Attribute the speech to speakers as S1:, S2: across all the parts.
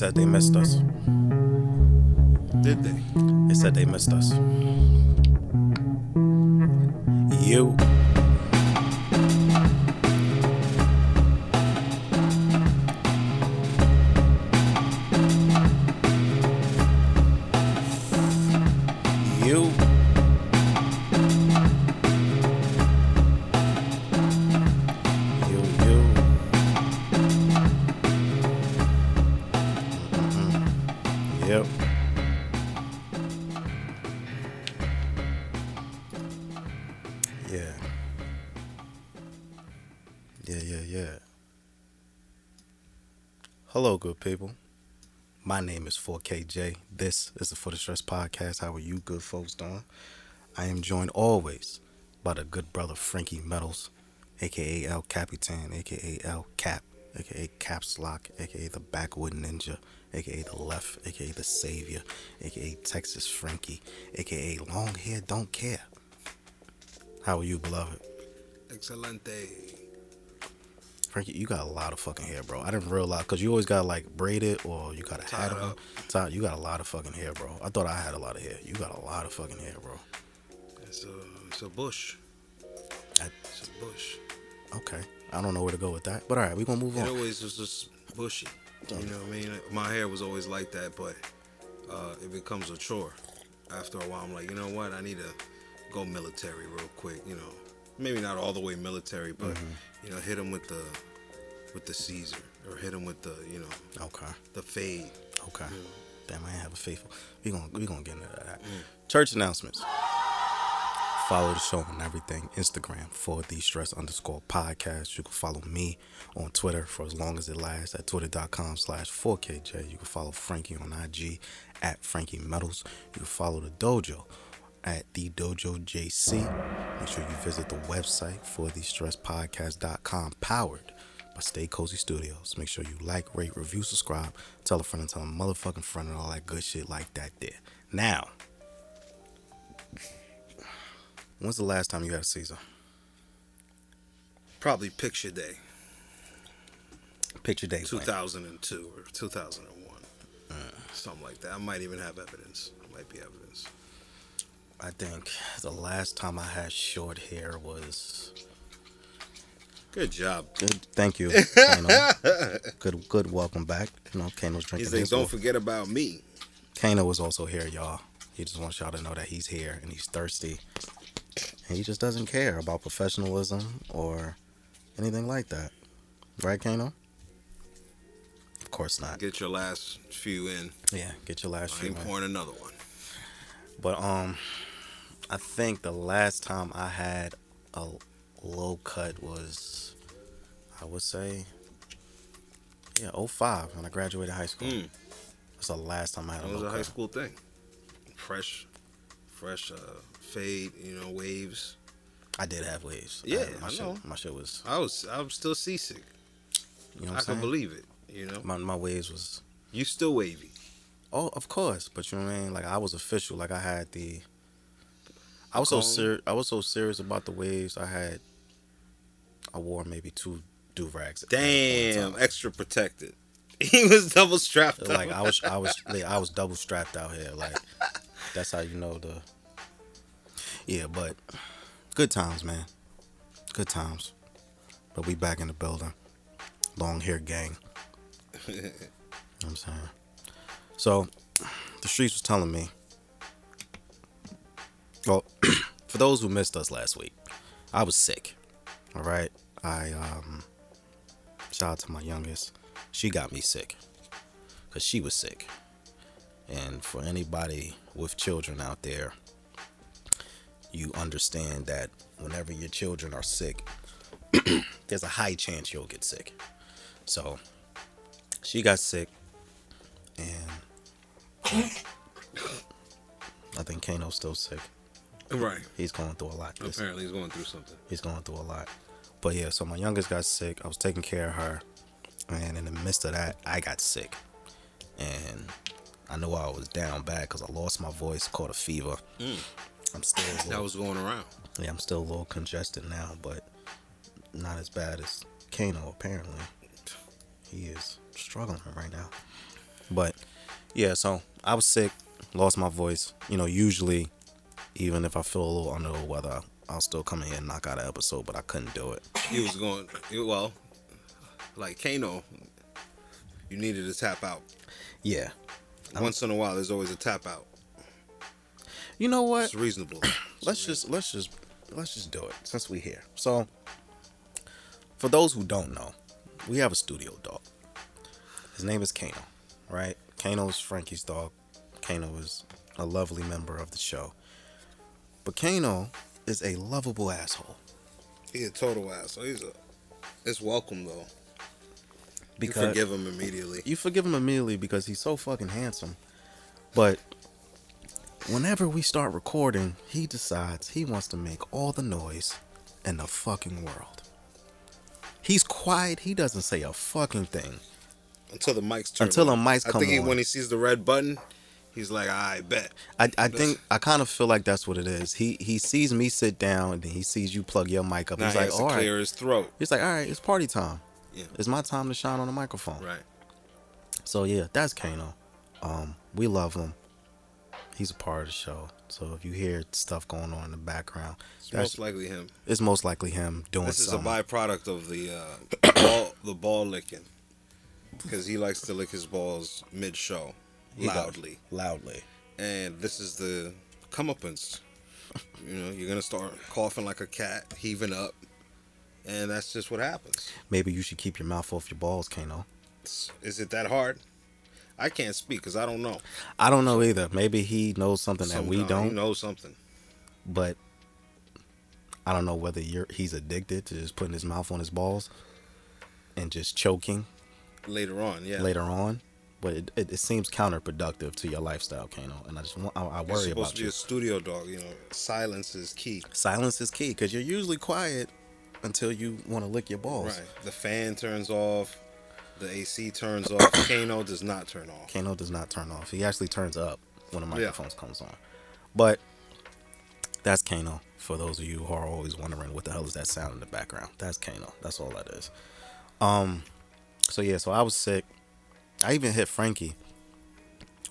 S1: said they missed us.
S2: Did they?
S1: They said they missed us. You. Is 4KJ. This is the For the Stress Podcast. How are you, good folks, doing? I am joined always by the good brother Frankie Metals, aka El Capitan, aka El Cap, aka Caps Lock, aka the Backwood Ninja, aka the Left, aka the Savior, aka Texas Frankie, aka Long Hair Don't Care. How are you, beloved?
S2: Excelente.
S1: Frankie, you got a lot of fucking hair, bro. I didn't realize because you always got like braided or you got a hat on. Tied- You got a lot of fucking hair, bro. I thought I had a lot of hair. You got a lot of fucking hair, bro.
S2: It's a it's a bush.
S1: I-
S2: It's a bush.
S1: Okay, I don't know where to go with that, but all right, we gonna move
S2: It
S1: on.
S2: always was just bushy. You know what I mean? My hair was always like that, but uh, it becomes a chore. After a while, I'm like, you know what? I need to go military real quick. You know, maybe not all the way military, but mm-hmm. you know, hit him with the with the Caesar or hit him with the you know
S1: Okay,
S2: the fade.
S1: okay.
S2: You know.
S1: Damn, I ain't have a faithful. We gonna we gonna get into that. Mm. Church announcements. Follow the show on everything. Instagram for the stress underscore podcast. You can follow me on Twitter for as long as it lasts at twitter.com slash 4KJ. You can follow Frankie on IG at Frankie Metals. You can follow the dojo at the dojo JC. Make sure you visit the website for the stresspodcast.com powered by Stay Cozy Studios. Make sure you like, rate, review, subscribe, tell a friend and tell a motherfucking friend and all that good shit like that there. Now, when's the last time you had a Caesar?
S2: Probably picture day,
S1: Picture day. plan.
S2: 2002 or 2001, something like that. I might even have evidence. Might be evidence.
S1: I think the last time I had short hair was
S2: Good job.
S1: good. Thank you. Kano. good, good. Welcome back. You know, Kano's drinking.
S2: He's like, don't forget about me.
S1: Kano is also here, y'all. He just wants y'all to know that he's here and he's thirsty. And he just doesn't care about professionalism or anything like that. Right, Kano? Of course not.
S2: Get your last few in.
S1: Yeah, get your last
S2: I
S1: few.
S2: ain't
S1: man.
S2: pouring another one.
S1: But um, I think the last time I had a low cut was, I would say, yeah, 05 when I graduated high school.
S2: Mm.
S1: That's the last time I had a
S2: That was a high
S1: cut.
S2: school thing. Fresh, fresh uh, fade. You know, waves.
S1: I did have waves.
S2: Yeah,
S1: my
S2: I
S1: shit,
S2: know.
S1: my shit was.
S2: I was, I'm still seasick.
S1: You know
S2: I
S1: what I'm
S2: can
S1: saying?
S2: believe it. You know,
S1: my my waves was.
S2: you still wavy.
S1: Oh, of course, but you know what I mean. Like I was official. Like I had the. I was so serious. I was so serious about the waves. I had. I wore maybe two do rags.
S2: Damn, extra protected. He was double strapped.
S1: Like. I was, I was, like, I was double strapped out here. Like that's how you know the. Yeah, but good times, man. Good times. But we back in the building. Long hair gang. You know what I'm saying. So, the streets was telling me. Well, for those who missed us last week, I was sick. All right, I um. Shout out to my youngest. She got me sick, cause she was sick. And for anybody with children out there, you understand that whenever your children are sick, there's a high chance you'll get sick. So she got sick, and I think Kano's still sick.
S2: Right.
S1: He's going through a lot. This,
S2: Apparently, he's going through something.
S1: he's going through a lot. But yeah, so my youngest got sick. I was taking care of her, and in the midst of that, I got sick, and I knew I was down bad because I lost my voice, caught a fever.
S2: Mm.
S1: I'm still a
S2: That was going around.
S1: yeah, I'm still a little congested now, but not as bad as Kano. Apparently, he is struggling right now. But yeah, so I was sick, lost my voice. You know, usually, even if I feel a little under the weather, I'll still come in here and knock out an episode, but I couldn't do it.
S2: He was going well, like Kano. You needed to tap out.
S1: Yeah.
S2: Once in a while, there's always a tap out.
S1: You know what?
S2: It's reasonable.
S1: let's just let's just let's just do it since we're here. So, for those who don't know, we have a studio dog. His name is Kano, right? Kano is Frankie's dog. Kano is a lovely member of the show. But Kano is a lovable asshole.
S2: He's a total ass. So he's a. It's welcome though.
S1: Because
S2: you forgive him immediately.
S1: you forgive him immediately because he's so fucking handsome. But whenever we start recording, he decides he wants to make all the noise in the fucking world. He's quiet. He doesn't say a fucking thing.
S2: Until the mics turn.
S1: Until the
S2: on.
S1: mics
S2: I
S1: come
S2: think he,
S1: on.
S2: when he sees the red button, he's like, "I bet."
S1: I, I think I kind of feel like that's what it is. He he sees me sit down and then he sees you plug your mic up.
S2: Now
S1: He's
S2: he
S1: like, all
S2: clear his throat.
S1: He's like, all right, it's party time.
S2: Yeah.
S1: It's my time to shine on the microphone.
S2: Right.
S1: So yeah, that's Kano. Um, we love him. He's a part of the show. So if you hear stuff going on in the background,
S2: It's
S1: that's
S2: most likely him.
S1: it's most likely him doing
S2: This is a byproduct of the uh, ball, the ball licking, because he likes to lick his balls mid-show,
S1: He does.
S2: Loudly,
S1: loudly.
S2: and this is the comeuppance. you know, you're gonna start coughing like a cat, heaving up, and that's just what happens.
S1: Maybe you should keep your mouth off your balls, Kano.
S2: Is it that hard? I can't speak because I don't know.
S1: I don't know either. Maybe he knows something that we
S2: Sometime
S1: don't.
S2: You know something.
S1: but I don't know whether you're he's addicted to just putting his mouth on his balls and just choking
S2: Later on, yeah.
S1: later on. But it, it, it seems counterproductive to your lifestyle, Kano, and I just want I, I
S2: You're
S1: worry
S2: supposed
S1: about
S2: to be
S1: you.
S2: a studio dog. You know, silence is key.
S1: Silence is key because you're usually quiet until you want to lick your balls.
S2: Right. The fan turns off. The AC turns off. Kano does not turn off.
S1: Kano does not turn off. He actually turns up when the
S2: Yeah.
S1: microphones comes on. But that's Kano. For those of you who are always wondering what the hell is that sound in the background, that's Kano. That's all that is. Um. So yeah. So I was sick. I even hit Frankie,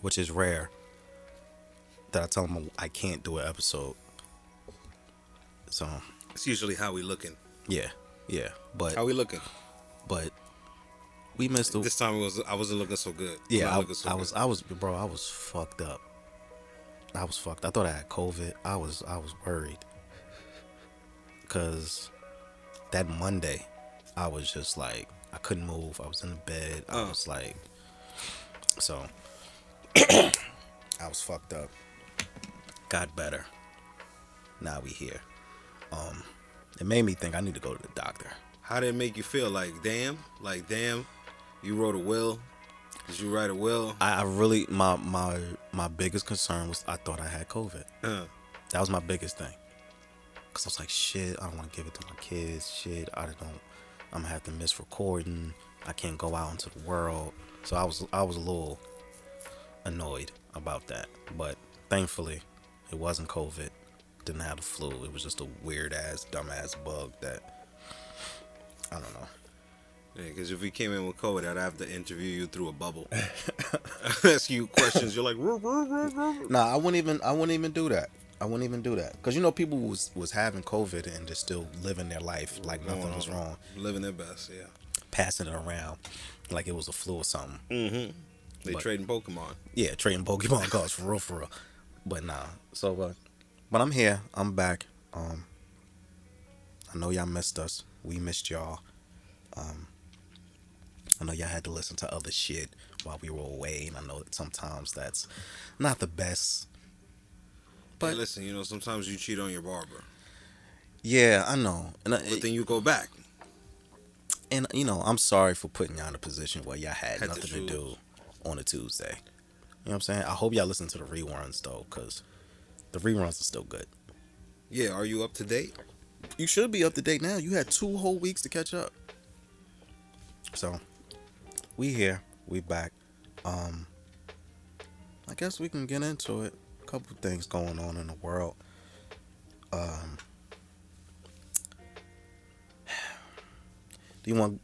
S1: which is rare. That I tell him I can't do an episode. So
S2: It's usually how we looking.
S1: yeah, yeah. But
S2: How we looking?
S1: but we missed the
S2: This time it was I wasn't looking so good.
S1: Yeah, I,
S2: so
S1: I
S2: good.
S1: was, I was, bro, I was fucked up. I was fucked. I thought I had COVID. I was, I was worried, cause that Monday, I was just like, I couldn't move. I was in the bed. I
S2: Uh.
S1: was like, so, I was fucked up. Got better. Now we here. Um, it made me think I need to go to the doctor.
S2: How did it make you feel? Like damn, like damn, you wrote a will. Did you write a will?
S1: I, I really, my, my, my biggest concern was I thought I had COVID.
S2: Uh,
S1: That was my biggest thing. Cause I was like, shit, I don't want to give it to my kids. Shit, I don't. I'm gonna have to miss recording. I can't go out into the world. So I was, I was a little annoyed about that. But thankfully, it wasn't COVID. Didn't have the flu. It was just a weird ass, dumb ass bug that I don't know.
S2: Yeah, because if we came in with COVID, I'd have to interview you through a bubble. Ask you questions. You're like, "Ruh, ruh, ruh, ruh."
S1: Nah, I wouldn't even. I wouldn't even do that. I wouldn't even do that. Cause you know, people was was having COVID and just still living their life like nothing was wrong.
S2: Living their best. Yeah.
S1: passing it around like it was a flu or something.
S2: Mm-hmm. They
S1: But-
S2: trading Pokemon.
S1: Yeah, trading Pokemon cards for real, for real. But nah. So, uh, but I'm here. I'm back. Um, I know y'all missed us. We missed y'all. Um, I know y'all had to listen to other shit while we were away, and I know that sometimes that's not the best.
S2: But
S1: But
S2: listen, you know, sometimes you cheat on your barber,
S1: yeah, I know, and I,
S2: but then you go back.
S1: And you know, I'm sorry for putting y'all in a position where y'all had,
S2: Had
S1: nothing to,
S2: choose.
S1: do on a Tuesday. You know what I'm saying? I hope y'all listen to the reruns though, cause the reruns are still good.
S2: Yeah. Are you up to date?
S1: You should be up to date now. You had two whole weeks to catch up. So, we here. We back. Um, I guess we can get into it. A couple things going on in the world. Um, do you want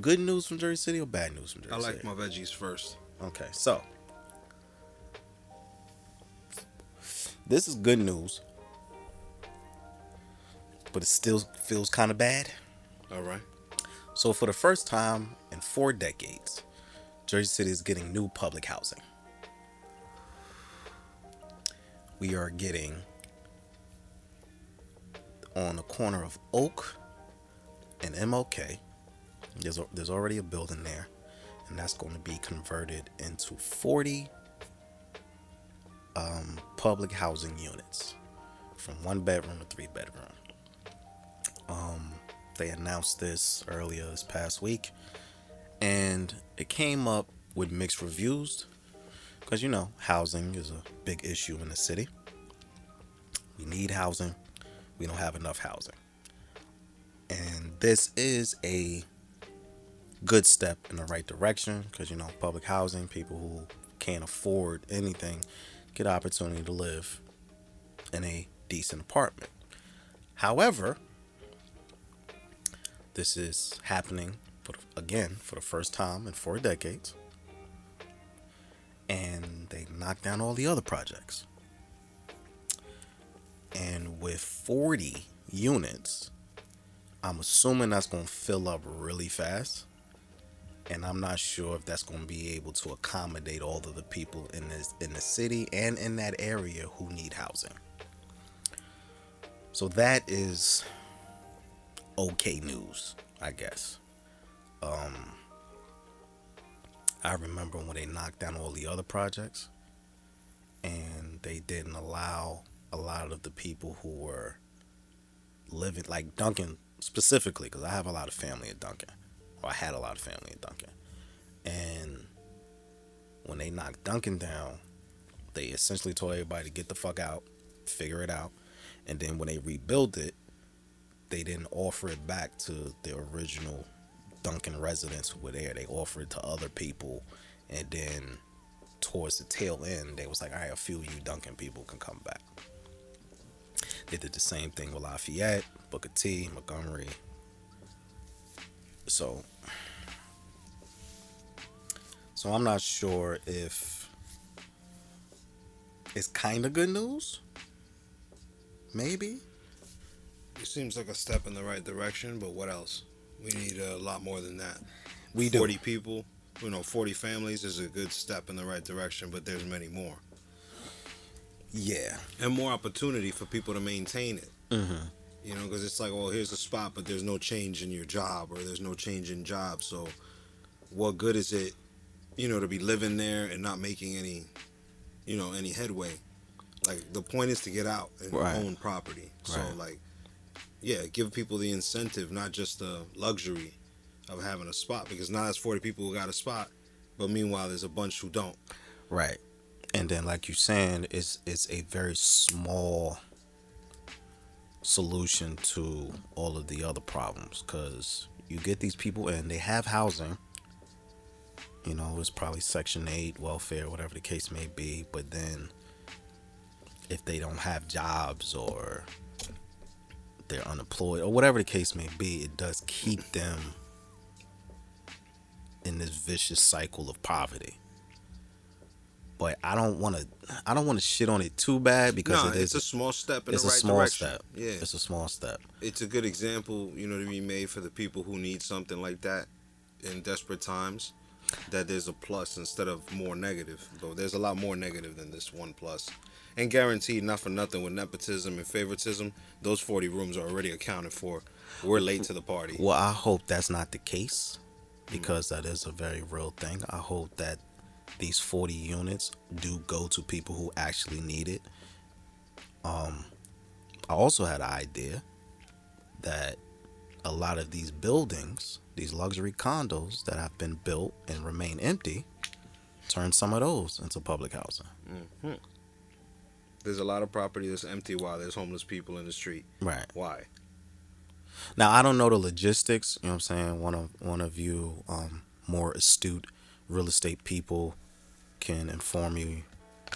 S1: good news from Jersey City or bad news from Jersey City?
S2: I like
S1: City?
S2: my veggies first.
S1: Okay, so this is good news, but it still feels kind of bad.
S2: All right.
S1: So, for the first time in four decades, Jersey City is getting new public housing. We are getting on the corner of Oak and MLK. There's, a, there's already a building there, and that's going to be converted into 40 um, public housing units from one bedroom to three bedroom. Um, they announced this earlier this past week, and it came up with mixed reviews because you know housing is a big issue in the city. We need housing. We don't have enough housing. And this is a good step in the right direction because you know public housing people who can't afford anything get opportunity to live in a decent apartment. However, this is happening for, again for the first time in four decades. And they knocked down all the other projects. And with 40 units, I'm assuming that's going to fill up really fast. And I'm not sure if that's going to be able to accommodate all of the people in this in the city and in that area who need housing. So that is okay news, I guess. Um, I remember when they knocked down all the other projects and they didn't allow a lot of the people who were living, like Duncan specifically, because I have a lot of family at Duncan, or I had a lot of family at Duncan. And when they knocked Duncan down, they essentially told everybody to get the fuck out, figure it out. And then when they rebuilt it, they didn't offer it back to the original Duncan residents who were there. They offered it to other people, and then towards the tail end, they was like, "All right, a few of you Duncan people can come back." They did the same thing with Lafayette, Booker T, Montgomery. So, so I'm not sure if it's kind of good news. Maybe
S2: It seems like a step in the right direction, but what else? We need a lot more than that.
S1: we do.
S2: 40 people, you know, 40 families is a good step in the right direction, but there's many more.
S1: Yeah.
S2: And more opportunity for people to maintain it.
S1: Mm-hmm.
S2: You know, because it's like, well, here's a spot, but there's no change in your job or there's no change in job. So, what good is it, you know, to be living there and not making any, you know, any headway? Like, the point is to get out and
S1: Right.
S2: own property. So,
S1: Right.
S2: like, yeah, give people the incentive, not just the luxury of having a spot. Because now there's 40 people who got a spot, but meanwhile, there's a bunch who don't.
S1: Right. And then like you're saying, it's it's a very small solution to all of the other problems because you get these people in, they have housing. You know, it's probably Section 8, welfare, whatever the case may be. But then if they don't have jobs or they're unemployed or whatever the case may be, it does keep them in this vicious cycle of poverty. But I don't want to. I don't want to shit on it too bad because
S2: No,
S1: it
S2: it's a small step in
S1: it's
S2: the
S1: a
S2: right
S1: small
S2: direction.
S1: step.
S2: Yeah,
S1: It's a small step.
S2: it's a good example, you know, to be made for the people who need something like that in desperate times. That there's a plus instead of more negative. Though there's a lot more negative than this one plus. And guaranteed, not for nothing, with nepotism and favoritism, those 40 rooms are already accounted for. We're late to the party.
S1: Well, I hope that's not the case because that is a very real thing. I hope that these 40 units do go to people who actually need it. Um, I also had an idea that a lot of these buildings, these luxury condos that have been built and remain empty, turn some of those into public housing.
S2: There's a lot of property that's empty while there's homeless people in the street.
S1: Right.
S2: Why?
S1: Now I don't know the logistics. You know what I'm saying. One of one of you um, more astute real estate people can inform you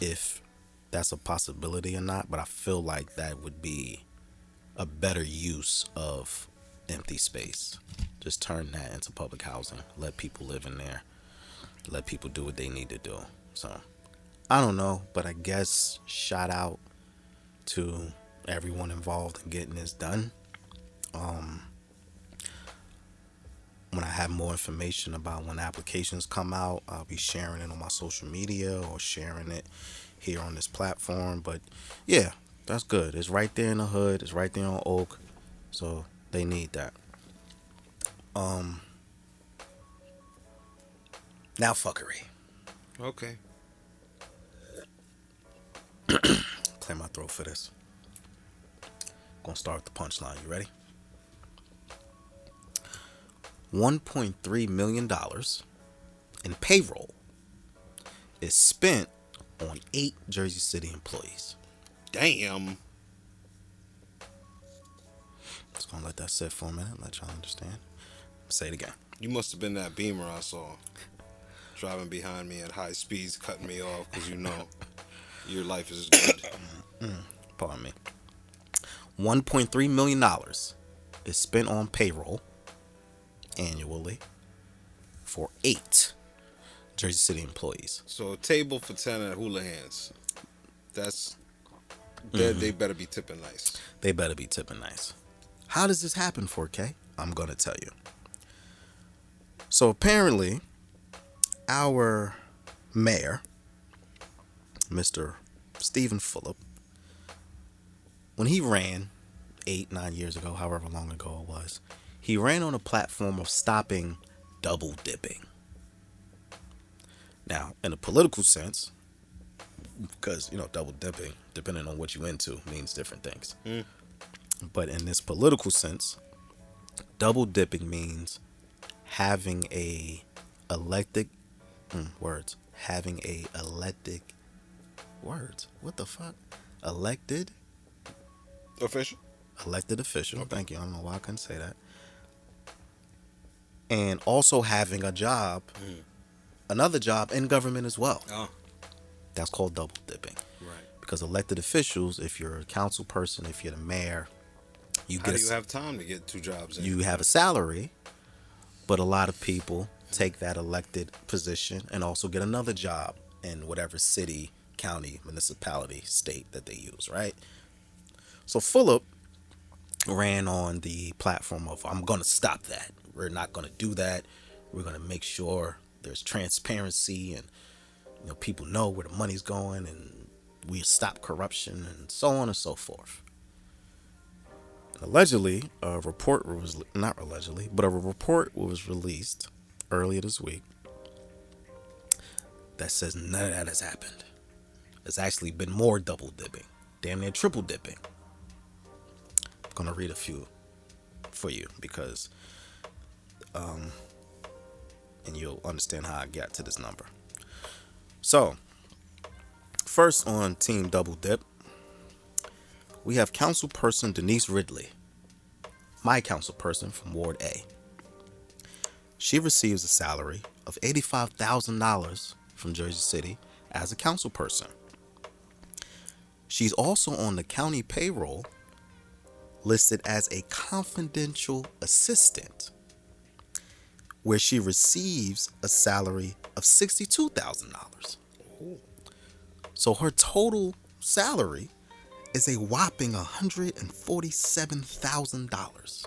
S1: if that's a possibility or not. But I feel like that would be a better use of empty space. Just turn that into public housing. Let people live in there. let people do what they need to do. So I don't know, but I guess shout out to everyone involved in getting this done. Um, when I have more information about when applications come out, I'll be sharing it on my social media or sharing it here on this platform. But yeah, that's good. It's right there in the hood. It's right there on Oak, so they need that. Um. Now fuckery.
S2: Okay.
S1: Clear my throat for this. Gonna start with the punchline. You ready? $1.3 million in payroll is spent on eight Jersey City employees.
S2: Damn.
S1: Just gonna let that sit for a minute, let y'all understand. Say it again.
S2: You must have been that beamer I saw driving behind me at high speeds, cutting me off because you know your life is good.
S1: Pardon me. $1.3 million is spent on payroll annually for eight Jersey City employees.
S2: So a table for ten at Hula Hands. That's they, mm-hmm. they better be tipping nice.
S1: They better be tipping nice. How does this happen, 4K? I'm to tell you. So apparently, our mayor, Mr. Steven Fulop, when he ran eight, nine years ago, however long ago it was, he ran on a platform of stopping double dipping. Now, in a political sense, because, you know, double dipping, depending on what you into, means different things. But in this political sense, double dipping means having a elected mm, words, having a elected words. What the fuck? Elected
S2: Official.
S1: elected official. Thank you. I don't know why I couldn't say that. And also having a job, mm. another job in government as well.
S2: Oh,
S1: That's called double dipping.
S2: right.
S1: Because elected officials, if you're a council person, if you're the mayor, you
S2: How
S1: get
S2: do
S1: a,
S2: you have time to get two jobs in?
S1: you have a salary, but a lot of people take that elected position and also get another job in whatever city, county, municipality, state that they use, right? So Fulop ran on the platform of I'm going to stop that. We're not going to do that. We're going to make sure there's transparency and you know people know where the money's going and we stop corruption and so on and so forth. Allegedly, a report was not allegedly, but a report was released earlier this week that says none of that has happened. It's actually been more double dipping, damn near triple dipping. I'm gonna read a few for you because, um, and you'll understand how I got to this number. So, first on Team Double Dip, we have councilperson Denise Ridley, my councilperson from Ward A. She receives a salary of $85,000 from Jersey City as a councilperson. She's also on the county payroll listed as a confidential assistant, where she receives a salary of $62,000. So her total salary is a whopping $147,000.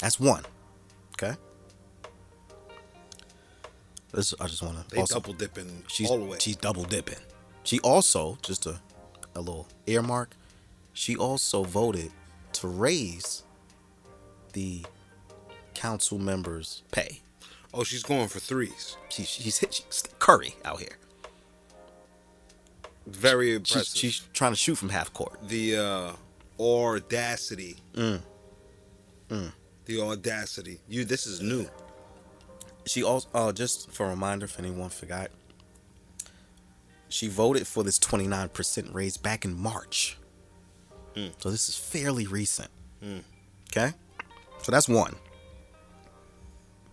S1: That's one. Okay? This, I just want to
S2: They
S1: also
S2: double dipping
S1: she's
S2: all the way.
S1: she's double dipping. She also just a a little earmark. She also voted to raise the council members' pay.
S2: oh, she's going for threes.
S1: She, she's she's Curry out here.
S2: Very impressive.
S1: She's, she's trying to shoot from half court.
S2: the uh, audacity.
S1: Mm. Mm.
S2: The audacity. You. This is new.
S1: She also, uh, just for a reminder, if anyone forgot, she voted for this 29% raise back in March. So this is fairly recent. Okay? So that's one.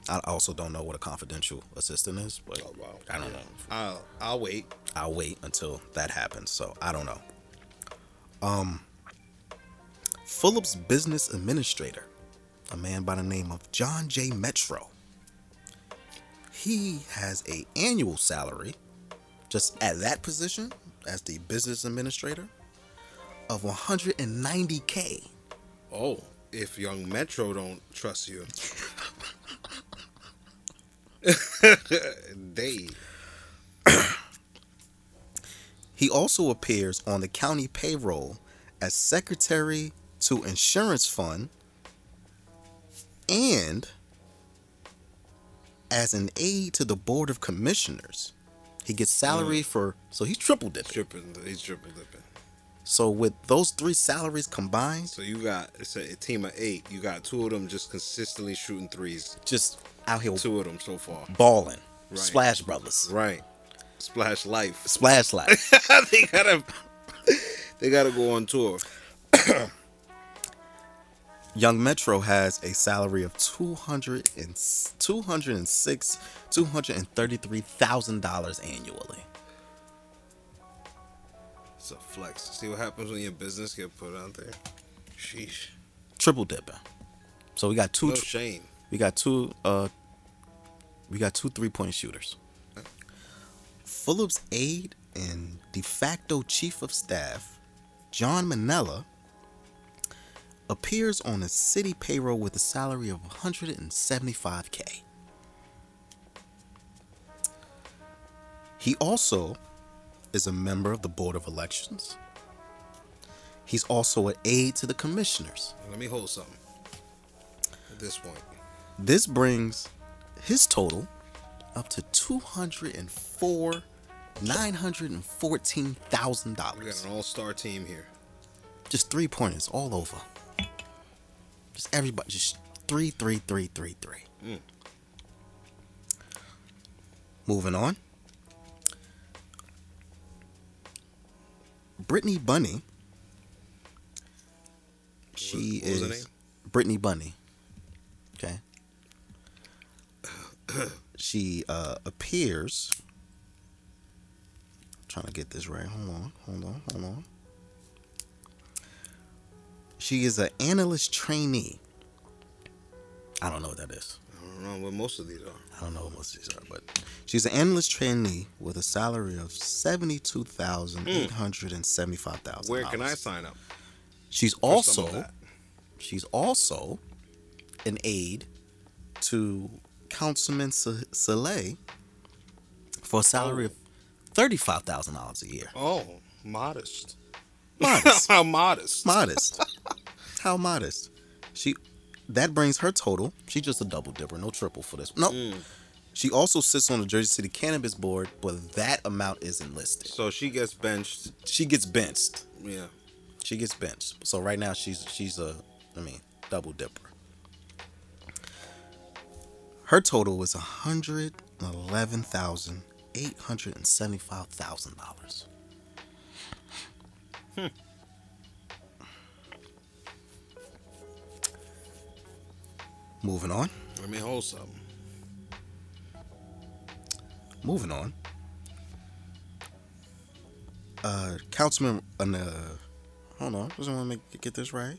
S1: I also don't know what a confidential assistant is, but
S2: Oh, wow.
S1: I don't know.
S2: I'll. I'll wait.
S1: I'll wait until that happens. So I don't know. Um, Fulop's business administrator, a man by the name of John J. Metro, he has a annual salary, just at that position as the business administrator, of 190k.
S2: Oh, if Young Metro don't trust you, they
S1: He also appears on the county payroll as secretary to insurance fund and as an aide to the board of commissioners. He gets salary mm. for so he's triple dipping.
S2: tripping. He's triple dipping.
S1: So with those three salaries combined,
S2: So you got it's a, team of eight. You got two of them just consistently shooting threes.
S1: just out here
S2: Two of them so far.
S1: balling.
S2: Right.
S1: Splash Brothers.
S2: Right. Splash Life.
S1: Splash Life.
S2: they gotta they gotta go on tour.
S1: Young Metro has a salary of two hundred and two hundred and six, two hundred and thirty-three thousand dollars annually.
S2: It's a flex. See what happens when your business get put out there. Sheesh.
S1: Triple dipping. So we got two.
S2: No
S1: tr-
S2: shame.
S1: we got two. Uh, we got two three-point shooters. Fulop's aide and de facto chief of staff, John Minella, appears on a city payroll with a salary of 175k. He also is a member of the Board of Elections. He's also an aide to the commissioners.
S2: Let me hold something. At this point.
S1: This brings his total up to two hundred and four, nine hundred and fourteen thousand
S2: We got an all star team here.
S1: Just three pointers all over. Just everybody, just three, three, three, three, three.
S2: Mm.
S1: Moving on. Brittany Bunny. She
S2: What- what
S1: is
S2: name?
S1: Brittany Bunny. Okay. she uh, appears. trying to get this right. Hold on, hold on, hold on. She is an analyst trainee. I don't know what that is.
S2: I don't know what most of these are.
S1: I don't know what most of these are, but she's an analyst trainee with a salary of seventy-two thousand eight hundred and seventy-five thousand.
S2: Where can I sign up?
S1: She's
S2: for some of
S1: also she's also an aide to Councilman S- Soleil for a salary of thirty-five thousand dollars a year.
S2: Oh, modest.
S1: Modest,
S2: How modest.
S1: modest. How modest? She that brings her total. She's just a double dipper, no triple for this. No.
S2: Mm.
S1: She also sits on the Jersey City Cannabis Board, but that amount isn't listed.
S2: So she gets benched.
S1: She gets benched.
S2: Yeah.
S1: She gets benched. So right now she's she's a I mean double dipper. Her total was a hundred eleven thousand eight hundred and seventy five thousand dollars. Moving on.
S2: Let me hold something.
S1: Moving on. Uh, Councilman, uh, hold on, doesn't want to get this right.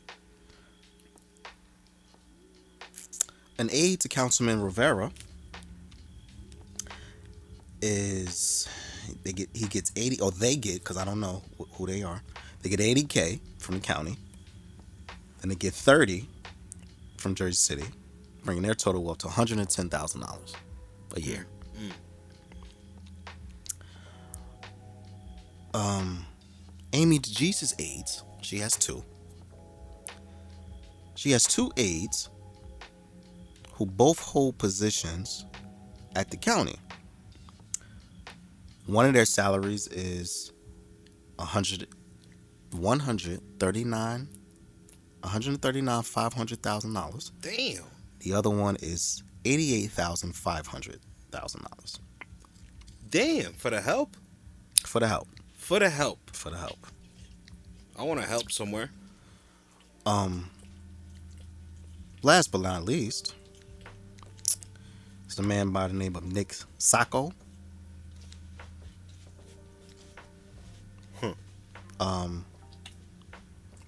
S1: An aide to Councilman Rivera is they get he gets eighty or they get because I don't know wh- who they are. They get eighty k from the county, then they get thirty from Jersey City, bringing their total up to one hundred and ten thousand dollars a year. um, Amy DeGise aides. She has two. She has two aides who both hold positions at the county. One of their salaries is a hundred, one hundred thirty-nine, one hundred thirty-nine five hundred thousand dollars.
S2: Damn.
S1: The other one is eighty-eight thousand five hundred thousand dollars
S2: Damn. For the help?
S1: for the help.
S2: For the help.
S1: For the help.
S2: I want to help somewhere.
S1: Um, last but not least, it's the man by the name of Nick Sacco. Um,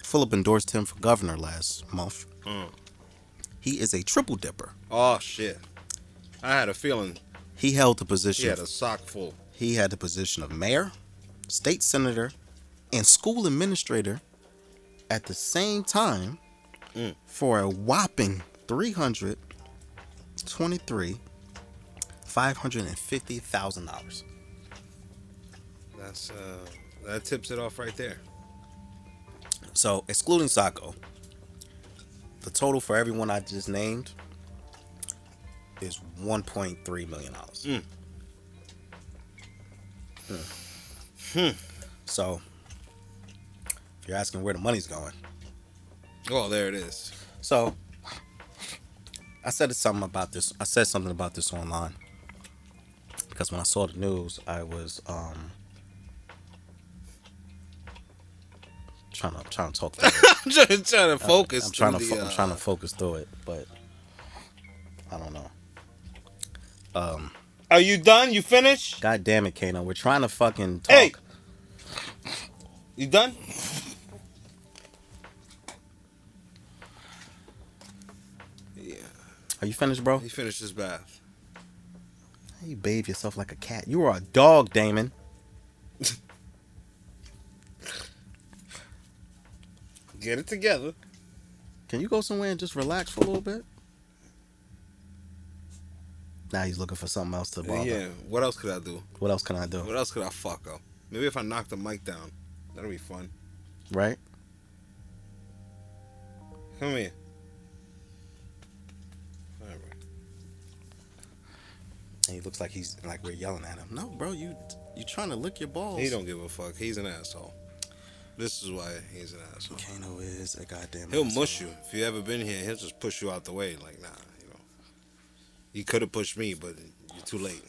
S1: Fulop endorsed him for governor last month.
S2: Mm.
S1: He is a triple dipper.
S2: Oh shit. I had a feeling
S1: He held the position.
S2: He had a sock full.
S1: he had the position of mayor, state senator, and school administrator at the same time
S2: Mm.
S1: for a whopping three hundred twenty-three five hundred and fifty thousand dollars.
S2: That's uh, that tips it off right there.
S1: So, excluding Sacco, the total for everyone I just named is one point three million dollars.
S2: Mm.
S1: Hmm. So, if you're asking where the money's going,
S2: Oh, there it is.
S1: so I said something about this. I said something about this online because when I saw the news, I was um trying to trying to talk. Through it.
S2: I'm trying, trying to focus.
S1: I'm trying to
S2: through
S1: fo-
S2: the,
S1: I'm trying
S2: uh,
S1: to focus through it, but I don't know. Um,
S2: Are you done? You finished?
S1: God damn it, Kano, we're trying to fucking talk.
S2: Hey! You done? Yeah.
S1: Are you finished, bro?
S2: He finished his bath.
S1: You bathe yourself like a cat. You are a dog, Damon.
S2: Get it together.
S1: Can you go somewhere and just relax for a little bit? Now he's looking for something else to bother.
S2: Yeah. What else could I do?
S1: What else can I do?
S2: What else could I fuck up? Maybe if I knock the mic down, that'll be fun.
S1: Right?
S2: Come here. All right.
S1: And he looks like he's like we're yelling at him. No, bro, you you trying to lick your balls.
S2: He don't give a fuck. He's an asshole. This is why he's an asshole.
S1: Kano is a goddamn.
S2: He'll
S1: asshole.
S2: mush you. If you ever been here, he'll just push you out the way. Like, nah, you know. He could have pushed me, but you're too late.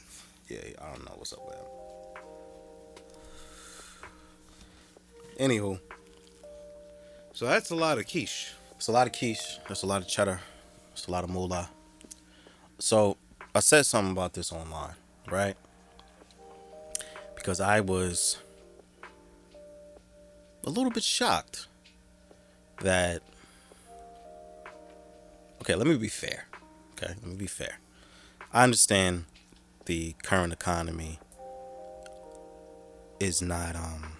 S1: Yeah, I don't know what's up with him. Anywho,
S2: So that's a lot of quiche.
S1: it's a lot of quiche. There's a lot of cheddar. It's a lot of moolah. So I said something about this online, right? Because I was a little bit shocked that. Okay, let me be fair. Okay, let me be fair. I understand the current economy is not um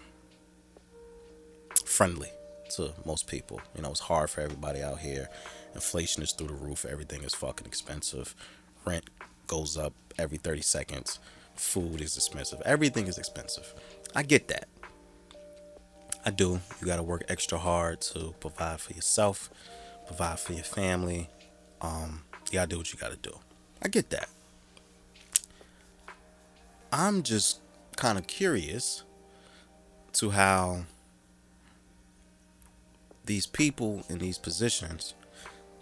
S1: friendly to most people. You know, it's hard for everybody out here. Inflation is through the roof. Everything is fucking expensive. Rent goes up every 30 seconds. Food is expensive. Everything is expensive. I get that. I do. You got to work extra hard to provide for yourself, provide for your family. Um, you got to do what you got to do. I get that. I'm just kind of curious to how these people in these positions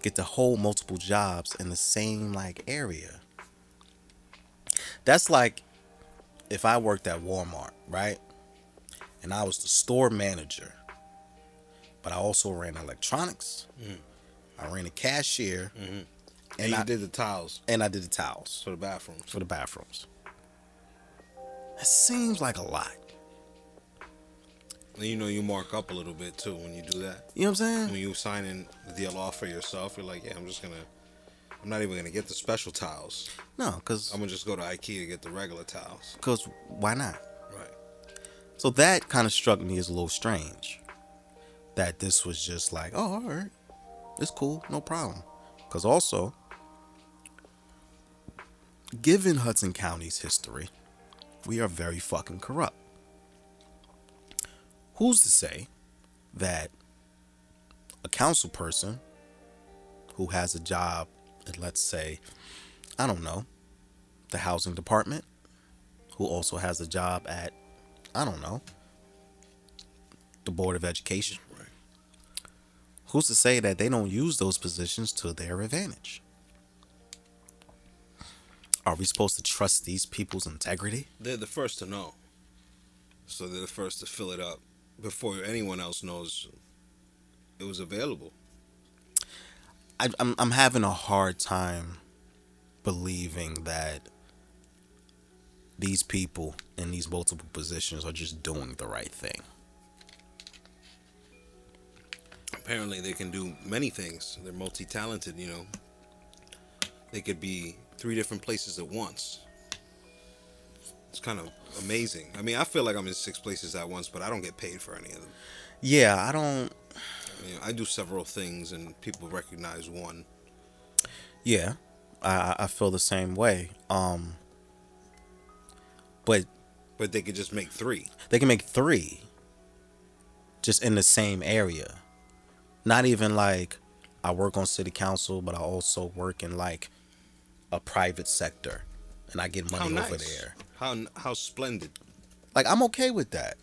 S1: get to hold multiple jobs in the same like area. That's like if I worked at Walmart, right? And I was the store manager, but I also ran electronics. Mm-hmm. I ran a cashier, mm-hmm.
S2: And,
S1: And
S2: you
S1: I-
S2: did the towels
S1: and I did the towels
S2: for the bathrooms.
S1: for the bathrooms. That seems like a lot.
S2: And you know you mark up a little bit too when you do that.
S1: You know what I'm saying?
S2: When you sign in the deal off for yourself, you're like, yeah, I'm just gonna. I'm not even gonna get the special towels.
S1: No, because
S2: I'm gonna just go to IKEA and get the regular towels.
S1: because why not? So that kind of struck me as a little strange. That this was just like, oh, all right, it's cool, no problem. Because also, given Hudson County's history, we are very fucking corrupt. Who's to say that a council person who has a job in, let's say, I don't know, the housing department, who also has a job at I don't know, the Board of Education.
S2: Right.
S1: Who's to say that they don't use those positions to their advantage? Are we supposed to trust these people's integrity?
S2: They're the first to know. So they're the first to fill it up before anyone else knows it was available.
S1: I, I'm I'm having a hard time believing that these people in these multiple positions are just doing the right thing.
S2: Apparently, they can do many things. They're multi-talented. You know, they could be three different places at once. It's kind of amazing. I mean, I feel like I'm in six places at once, but I don't get paid for any of them.
S1: Yeah, I don't.
S2: I, mean, I do several things, and people recognize one.
S1: Yeah, I I feel the same way. Um, but
S2: but they could just make three.
S1: They can make three. Just in the same area. Not even like I work on city council, but I also work in like a private sector, and I get money nice. over there.
S2: How how splendid!
S1: Like I'm okay with that.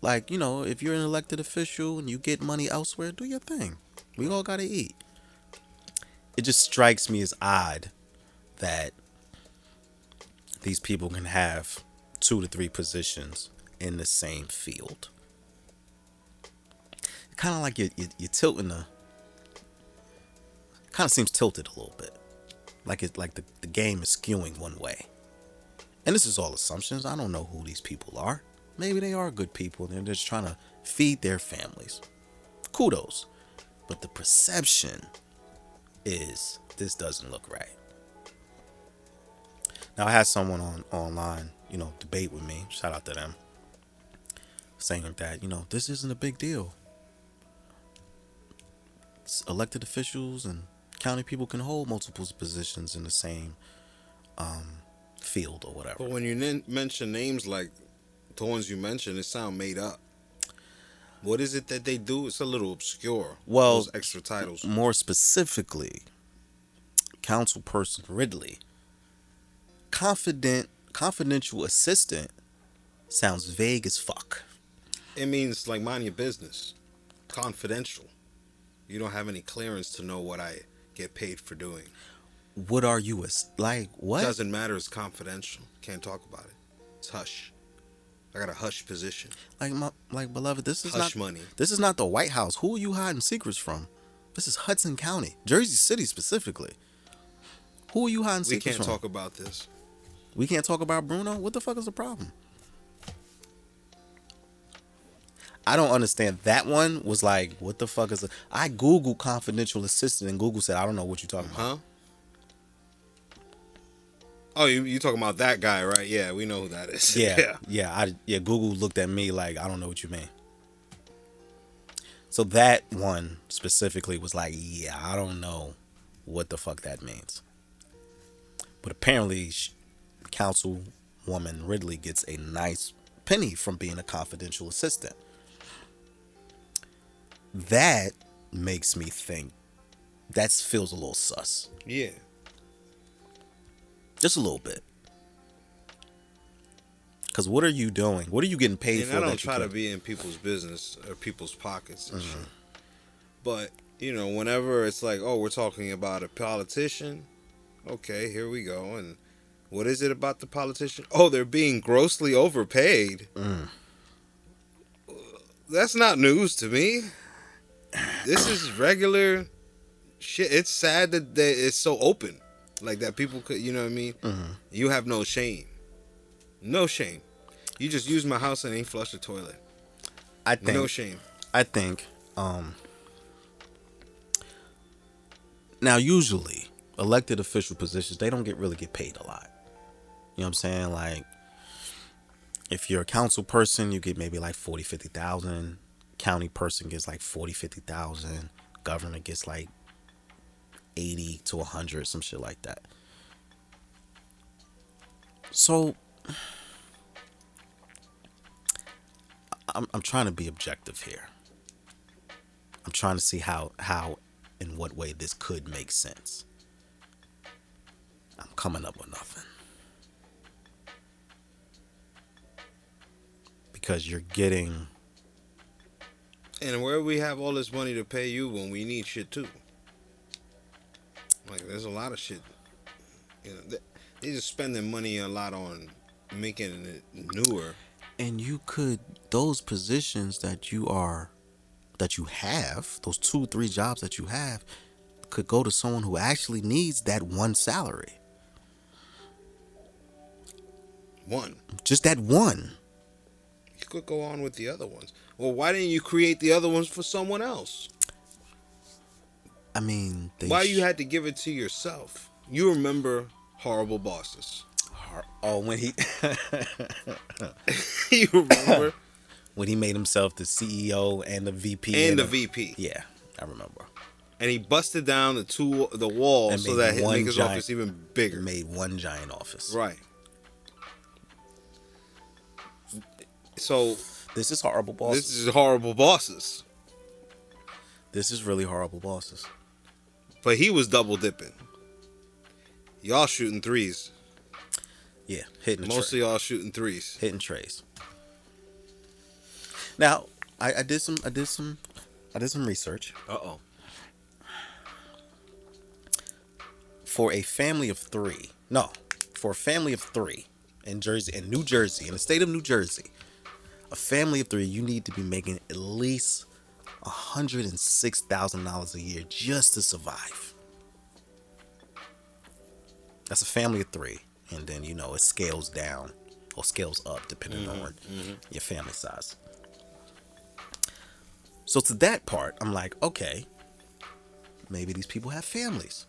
S1: Like you know, if you're an elected official and you get money elsewhere, do your thing. We all gotta eat. It just strikes me as odd that these people can have two to three positions in the same field. Kind of like you're, you're, tilting the. Kind of seems tilted a little bit, like it like the, the game is skewing one way. And this is all assumptions. I don't know who these people are. Maybe they are good people. They're just trying to feed their families. Kudos. But the perception is this doesn't look right. Now I had someone on online, you know, debate with me. Shout out to them. Saying that, you know, this isn't a big deal. It's elected officials and county people can hold multiple positions in the same um, field or whatever.
S2: But when you n- mention names like the ones you mentioned, it sound made up. What is it that they do? It's a little obscure.
S1: Well,
S2: those extra titles.
S1: More specifically, Councilperson Ridley, confident, confidential assistant, sounds vague as fuck.
S2: It means like mind your business, confidential. You don't have any clearance to know what I get paid for doing.
S1: What are you as like? What
S2: doesn't matter. It's confidential. Can't talk about it. It's hush. I got a hush position.
S1: Like my like beloved, this is
S2: hush
S1: not
S2: money.
S1: This is not the White House. Who are you hiding secrets from? This is Hudson County, Jersey City specifically. Who are you hiding secrets from?
S2: We can't talk about this.
S1: We can't talk about Bruno. What the fuck is the problem? I don't understand. That one was like, what the fuck is? A, I googled confidential assistant and Google said, I don't know what you're talking about. Huh?
S2: Oh, you you talking about that guy, right? Yeah, we know who that is.
S1: Yeah, yeah, yeah. I yeah. Google looked at me like I don't know what you mean. So that one specifically was like, yeah, I don't know what the fuck that means. But apparently, Councilwoman Ridley gets a nice penny from being a confidential assistant. That makes me think that feels a little sus.
S2: Yeah.
S1: Just a little bit. Because what are you doing? What are you getting paid for?
S2: and
S1: for?
S2: I don't try to be in people's business or people's pockets and mm-hmm. shit. But, you know, whenever it's like, oh, we're talking about a politician, okay, here we go. And what is it about the politician? Oh, they're being grossly overpaid. Mm. That's not news to me. This is regular shit. It's sad that, that it's so open like that people could you know what i mean mm-hmm. you have no shame no shame you just use my house and ain't flush the toilet
S1: i think
S2: no shame
S1: i think um now usually elected official positions they don't get really get paid a lot you know what i'm saying like if you're a council person you get maybe like 40 50000 county person gets like 40 50000 governor gets like 80 to 100, some shit like that. So I'm I'm trying to be objective here. I'm trying to see how how in what way this could make sense. I'm coming up with nothing. Because you're getting
S2: and where we have all this money to pay you when we need shit too. Like there's a lot of shit. You know, they, they just spending money a lot on making it newer.
S1: And you could those positions that you are that you have, those two, three jobs that you have, could go to someone who actually needs that one salary.
S2: One.
S1: Just that one.
S2: Could go on with the other ones. Well, why didn't you create the other ones for someone else?
S1: I mean,
S2: why sh- you had to give it to yourself? You remember horrible bosses.
S1: Oh, when he
S2: you remember?
S1: when he made himself the CEO and the VP
S2: and the
S1: a-
S2: VP.
S1: Yeah, I remember.
S2: And he busted down the two the wall so that his
S1: giant-
S2: office even bigger.
S1: Made one giant office.
S2: Right. So
S1: This is horrible bosses.
S2: this is horrible bosses.
S1: This is really horrible bosses.
S2: But he was double dipping. Y'all shooting threes.
S1: Yeah, hitting the
S2: Most
S1: tray.
S2: of y'all shooting threes.
S1: hitting trays. Now, I, I did some I did some I did some research.
S2: Uh oh.
S1: For a family of three. No, for a family of three in Jersey in New Jersey, in the state of New Jersey, a family of three, you need to be making at least hundred and six thousand dollars a year just to survive. That's a family of three. And then you know it scales down or scales up depending on your family size. So to that part, I'm like, okay, maybe these people have families.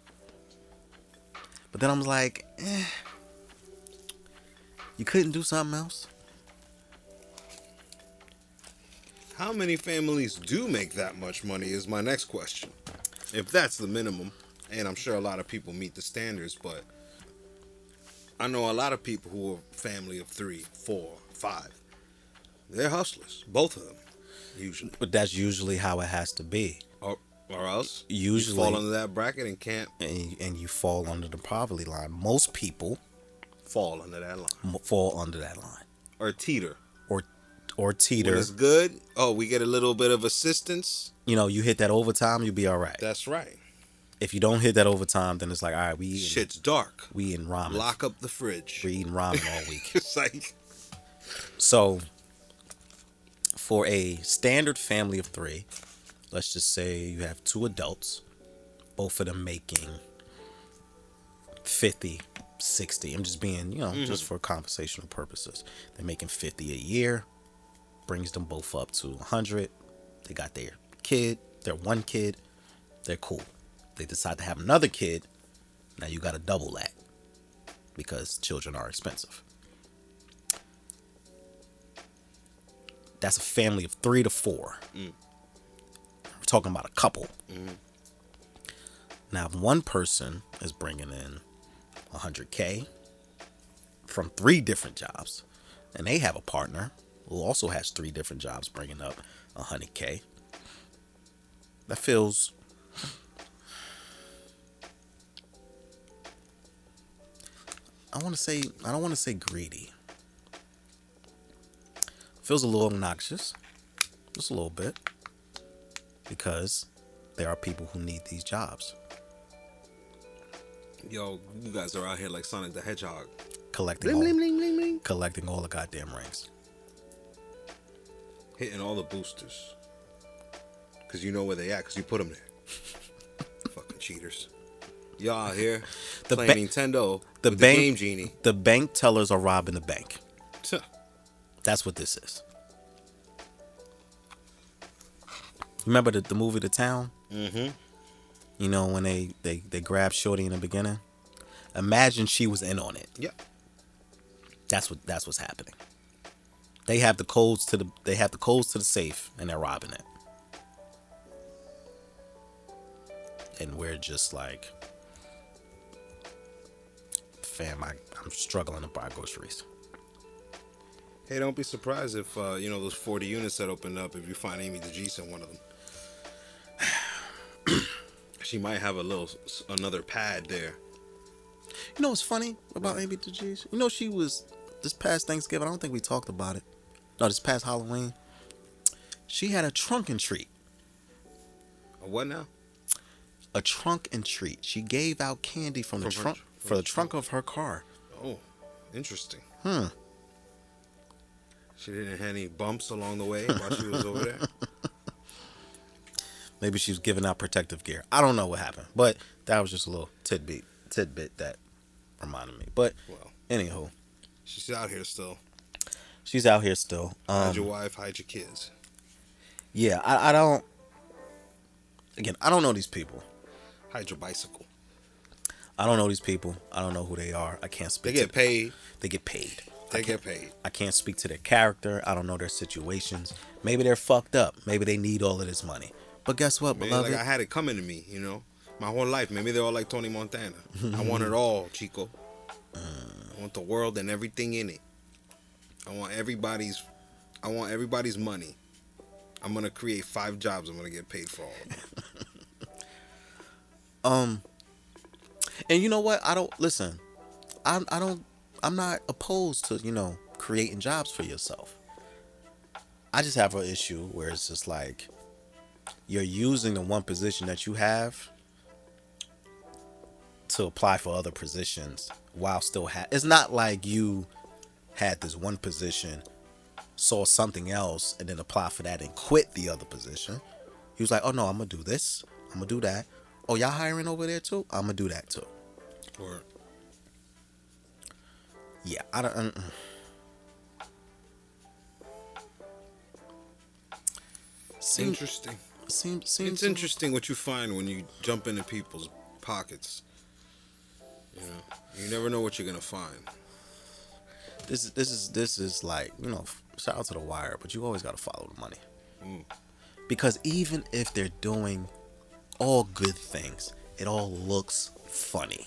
S1: But then I'm like, eh, you couldn't do something else?
S2: How many families do make that much money is my next question. If that's the minimum, and I'm sure a lot of people meet the standards, but I know a lot of people who are family of three, four, five. They're hustlers, both of them, usually.
S1: But that's usually how it has to be.
S2: Or, or else
S1: Usually-
S2: you fall under that bracket and can't
S1: And, and you fall under the poverty line. Most people
S2: fall under that line.
S1: fall under that line.
S2: Or teeter.
S1: Or or
S2: When
S1: teeter.
S2: it's good, oh, we get a little bit of assistance.
S1: You know, you hit that overtime, you'll be all right.
S2: That's right.
S1: If you don't hit that overtime, then it's like, all right, we eating,
S2: Shit's dark.
S1: we eating ramen.
S2: Lock up the fridge.
S1: We eating ramen all week.
S2: It's like
S1: So, for a standard family of three, let's just say you have two adults, both of them making 50, 60. I'm just being, you know, just mm-hmm. for conversational purposes. They're making 50 a year, brings them both up to 100. They got their kid, their one kid, they're cool. They decide to have another kid, now you got to double that because children are expensive. that's a family of three to four. Mm. We're talking about a couple. Mm-hmm. Now, if one person is bringing in 100K from three different jobs, and they have a partner who also has three different jobs bringing up 100K, that feels. I want to say, I don't want to say greedy feels a little obnoxious, just a little bit, because there are people who need these jobs.
S2: Yo, you guys are out here like Sonic the Hedgehog.
S1: Collecting,
S2: Bling,
S1: all,
S2: bling, bling,
S1: collecting all the goddamn rings.
S2: Hitting all the boosters. Because you know where they at, because you put them there. Fucking cheaters. Y'all here
S1: The
S2: playing
S1: ba-
S2: Nintendo
S1: the bank-
S2: the Game Genie.
S1: The bank tellers are robbing the bank.
S2: Tuh.
S1: That's what this is. Remember the, the movie The Town?
S2: Mm-hmm.
S1: You know when they they they grab Shorty in the beginning. Imagine she was in on it.
S2: Yep.
S1: That's what that's what's happening. They have the codes to the they have the codes to the safe and they're robbing it. And we're just like fam, I, I'm struggling to buy groceries.
S2: Hey, don't be surprised if, uh, you know, those 40 units that opened up, if you find Amy DeGise in one of them. she might have a little, another pad there.
S1: You know what's funny about Amy DeGise? You know she was this past Thanksgiving. I don't think we talked about it. No, this past Halloween, she had a trunk and treat.
S2: A what now?
S1: A trunk and treat. She gave out candy from the
S2: From her
S1: trunk
S2: tr-
S1: for the
S2: the
S1: trunk of her car.
S2: Oh, interesting.
S1: Hmm.
S2: She didn't have any bumps along the way while she was over there.
S1: Maybe she was giving out protective gear. I don't know what happened, but that was just a little tidbit tidbit that reminded me. But
S2: Well,
S1: anywho,
S2: she's out here still.
S1: She's out here still.
S2: Hide
S1: Um,
S2: your wife, hide your kids.
S1: yeah, I, I don't. Again, I don't know these people.
S2: Hide your bicycle.
S1: I don't know these people. I don't know who they are. I can't speak.
S2: They
S1: get
S2: paid.
S1: They get paid.
S2: They get paid.
S1: I can't speak to their character. I don't know their situations. Maybe they're fucked up. Maybe they need all of this money. But guess what,
S2: Man,
S1: beloved?
S2: like I had it coming to me, you know, my whole life. Maybe they're all like Tony Montana. I want it all, Chico. I want the world and everything in it. I want everybody's. I want everybody's money. I'm gonna create five jobs. I'm gonna get paid for all. Of them.
S1: Um, and you know what? I don't listen. I I don't. I'm not opposed to you know creating jobs for yourself. I just have an issue where it's just like you're using the one position that you have to apply for other positions while still ha- it's not like you had this one position saw something else and then apply for that and quit the other position. He was like oh no i'm gonna do this. I'm gonna do that. Oh y'all hiring over there too? I'm gonna do that too.
S2: Or
S1: yeah i don't seems
S2: interesting.
S1: seems seems
S2: It's interesting what you find when you jump into people's pockets. You know, you never know what you're gonna find.
S1: This is this is this is like you know shout out to the wire but you always got to follow the money
S2: Mm.
S1: because even if they're doing all good things it all looks funny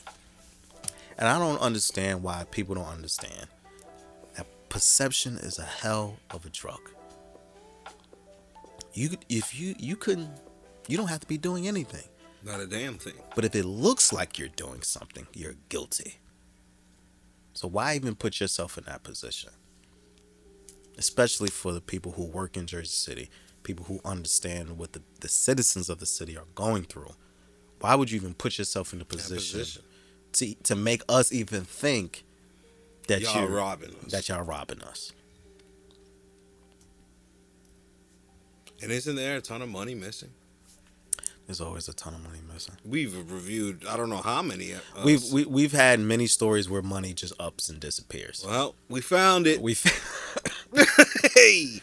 S1: and i don't understand why people don't understand that perception is a hell of a drug you if you you couldn't you don't have to be doing anything
S2: Not a damn thing.
S1: but if it looks like you're doing something, you're guilty. So why even put yourself in that position? Especially for the people who work in Jersey City, people who understand what the, the citizens of the city are going through. Why would you even put yourself in the position,
S2: position.
S1: to to make us even think that
S2: Y'all
S1: you're
S2: robbing us.
S1: that y'all robbing us?
S2: And isn't there a ton of money missing?
S1: There's always a ton of money missing.
S2: We've reviewed I don't know how many.
S1: We've we, we've had many stories where money just ups and disappears.
S2: well, we found it.
S1: We
S2: hey,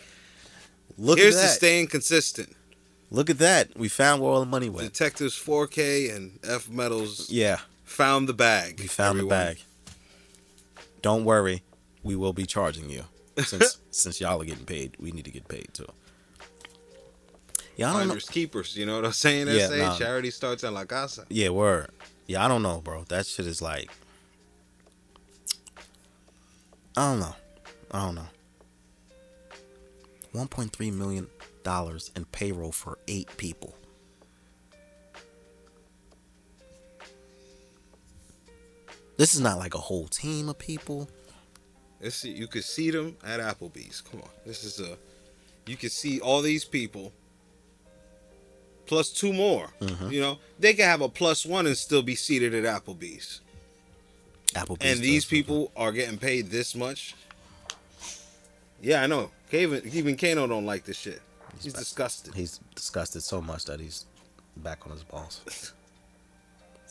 S1: look
S2: here's the staying consistent.
S1: Look at that. We found where all the money went.
S2: Detectives 4K and F Metals
S1: Yeah,
S2: found the bag.
S1: we found
S2: everyone.
S1: the bag. Don't worry, we will be charging you. Since since y'all are getting paid, we need to get paid too. Yeah, I don't know.
S2: Keepers. You know what I'm saying?
S1: Yeah,
S2: SA
S1: nah.
S2: charity starts in La Casa.
S1: Yeah, word. Yeah, I don't know, bro. That shit is like I don't know. I don't know. 1.3 million dollars in payroll for 8 people. This is not like a whole team of people.
S2: This you could see them at Applebee's. Come on, this is a. You could see all these people. Plus two more.
S1: Mm-hmm.
S2: You know they can have a plus one and still be seated at Applebee's.
S1: Applebee's
S2: and these people are getting paid this much. Yeah, I know. Even even Kano don't like this shit. He's,
S1: back.
S2: disgusted.
S1: He's disgusted so much that he's back on his balls.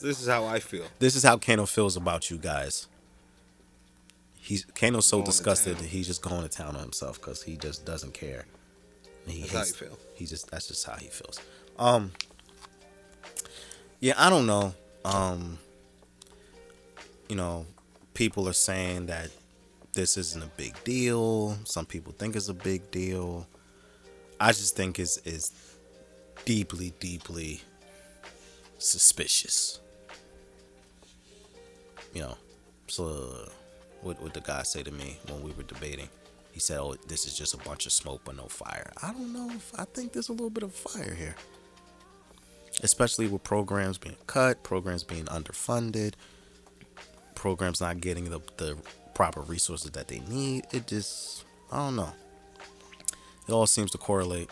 S2: This is how I feel.
S1: This is how Kano feels about you guys. He's Kano's so disgusted that he's just going to town on himself because he just doesn't care. He
S2: That's how
S1: hates-
S2: you feel.
S1: He just that's just how he feels. Um. Yeah, I don't know. Um. You know, people are saying that this isn't a big deal. Some people think it's a big deal. I just think it's is deeply, deeply suspicious. You know, so what would the guy say to me when we were debating? He said, "Oh, this is just a bunch of smoke but no fire." I don't know. If, I think there's a little bit of fire here, especially with programs being cut, programs being underfunded, programs not getting the the proper resources that they need. It just, I don't know. It all seems to correlate.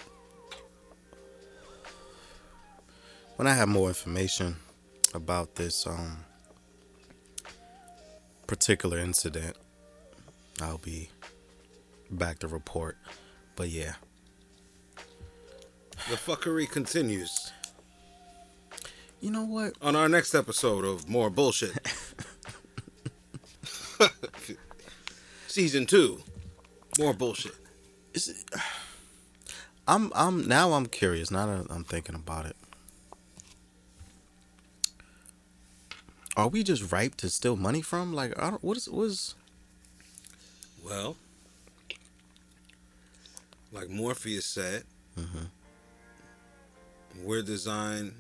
S1: When I have more information about this um, particular incident, I'll be back to report. But yeah,
S2: The fuckery continues
S1: you know what?
S2: on our next episode of more bullshit. Season two, more bullshit.
S1: Is it, I'm I'm now I'm curious. Now that I'm thinking about it, Are we just ripe to steal money from? Like, I don't. What is what is?
S2: Well, like Morpheus said,
S1: Mhm.
S2: we're designed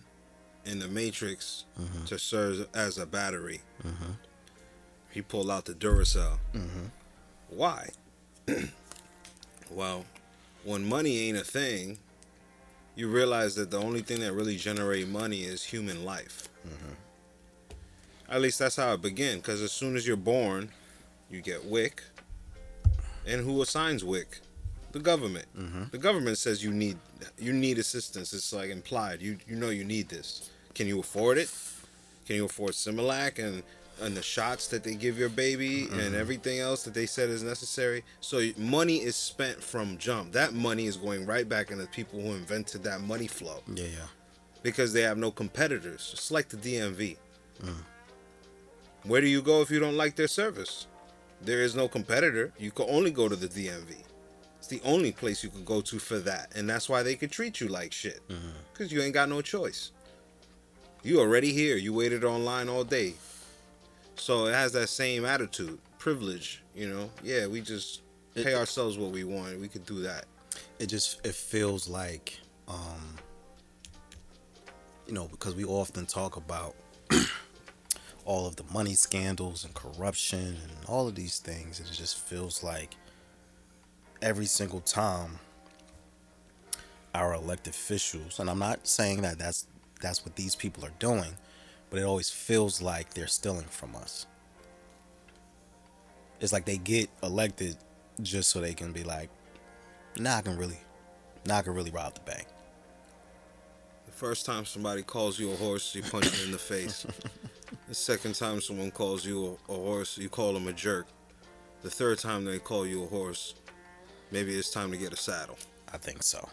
S2: in the Matrix
S1: Mhm.
S2: to serve as a battery.
S1: Mhm.
S2: He pulled out the Duracell.
S1: Mhm.
S2: Why? well, when money ain't a thing, you realize that the only thing that really generate money is human life. At least that's how it began. Because as soon as you're born, you get WIC. And who assigns WIC? The government. The government says you need you need assistance. It's like implied. You you know you need this. Can you afford it? Can you afford Similac and and the shots that they give your baby and mm-hmm. everything else that they said is necessary? So money is spent from jump. That money is going right back into people who invented that money flow
S1: Yeah, yeah.
S2: because they have no competitors. It's like the DMV. Mm. Where do you go if you don't like their service? There is no competitor. You can only go to the DMV. It's the only place you could go to for that, and that's why they could treat you like shit. Mm-hmm. Because you ain't got no choice. You already here. You waited online all day. So it has that same attitude, privilege. You know, yeah, we just pay
S1: It-
S2: ourselves what we want. We could do that.
S1: it just it feels like um you know because we often talk about all of the money scandals and corruption and all of these things and it just feels like every single time our elected officials and I'm not saying that that's that's what these people are doing but it always feels like they're stealing from us it's like they get elected just so they can be like now I can really, now I can really rob the bank.
S2: The first time somebody calls you a horse, you punch them in the face. The second time someone calls you a, a horse, you call them a jerk. The third time they call you a horse, maybe it's time to get a saddle.
S1: I think so.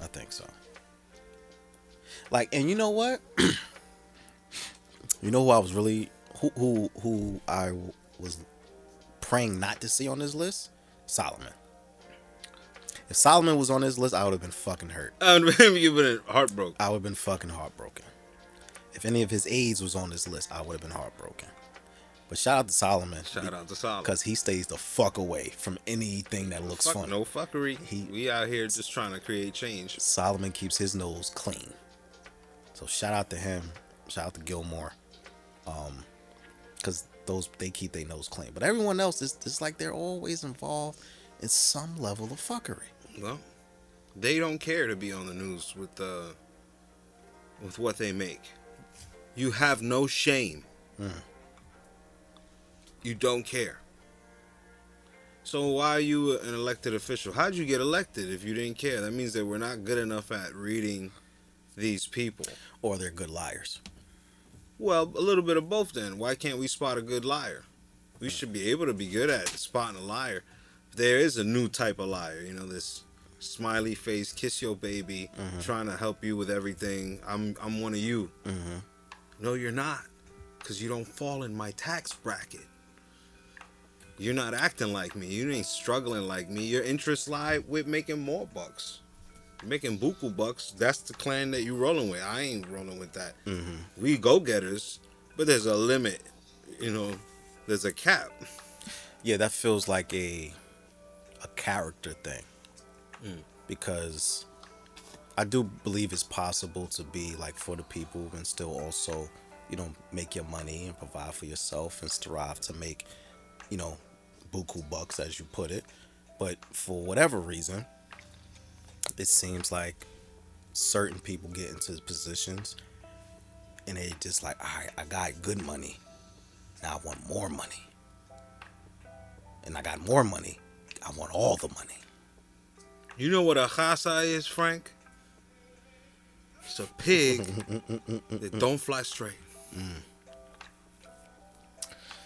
S1: I think so. Like, and you know what? you know who I was really who who who I was praying not to see on this list? Solomon. If Solomon was on this list, I would have been fucking hurt.
S2: I maybe you've been heartbroken.
S1: I would have been fucking heartbroken. If any of his aides was on this list, I would have been heartbroken. But shout out to Solomon.
S2: Shout out to Solomon.
S1: Because he stays the fuck away from anything that looks
S2: Fuck,
S1: funny.
S2: no fuckery.
S1: He-
S2: we out here just trying to create change.
S1: Solomon keeps his nose clean. So shout out to him. Shout out to Gilmore. Um, because those they keep their nose clean. But everyone else is it's like they're always involved in some level of fuckery.
S2: Well, they don't care to be on the news with uh, with what they make. You have no shame. You don't care. So why are you an elected official? How'd you get elected if you didn't care? That means that we're not good enough at reading these people.
S1: Or they're good liars.
S2: Well, a little bit of both then. Why can't we spot a good liar? We should be able to be good at spotting a liar. There is a new type of liar, you know, this smiley face, kiss your baby, trying to help you with everything. I'm I'm one of you.
S1: Mm-hmm.
S2: No, you're not. Cuz you don't fall in my tax bracket. You're not acting like me. You ain't struggling like me. Your interests lie with making more bucks. Making buku bucks. That's the clan that you rolling with. I ain't rolling with that
S1: Mm-hmm.
S2: we go getters, but there's a limit. You know, there's a cap.
S1: Yeah, that feels like a a character thing.
S2: Mm.
S1: Because I do believe it's possible to be like for the people and still also, you know, make your money and provide for yourself and strive to make, you know, buku bucks as you put it. But for whatever reason, it seems like certain people get into positions and they just like, all right, I got good money. Now I want more money and I got more money. I want all the money.
S2: You know what a chasa is, Frank? It's a pig that don't fly straight. Mm.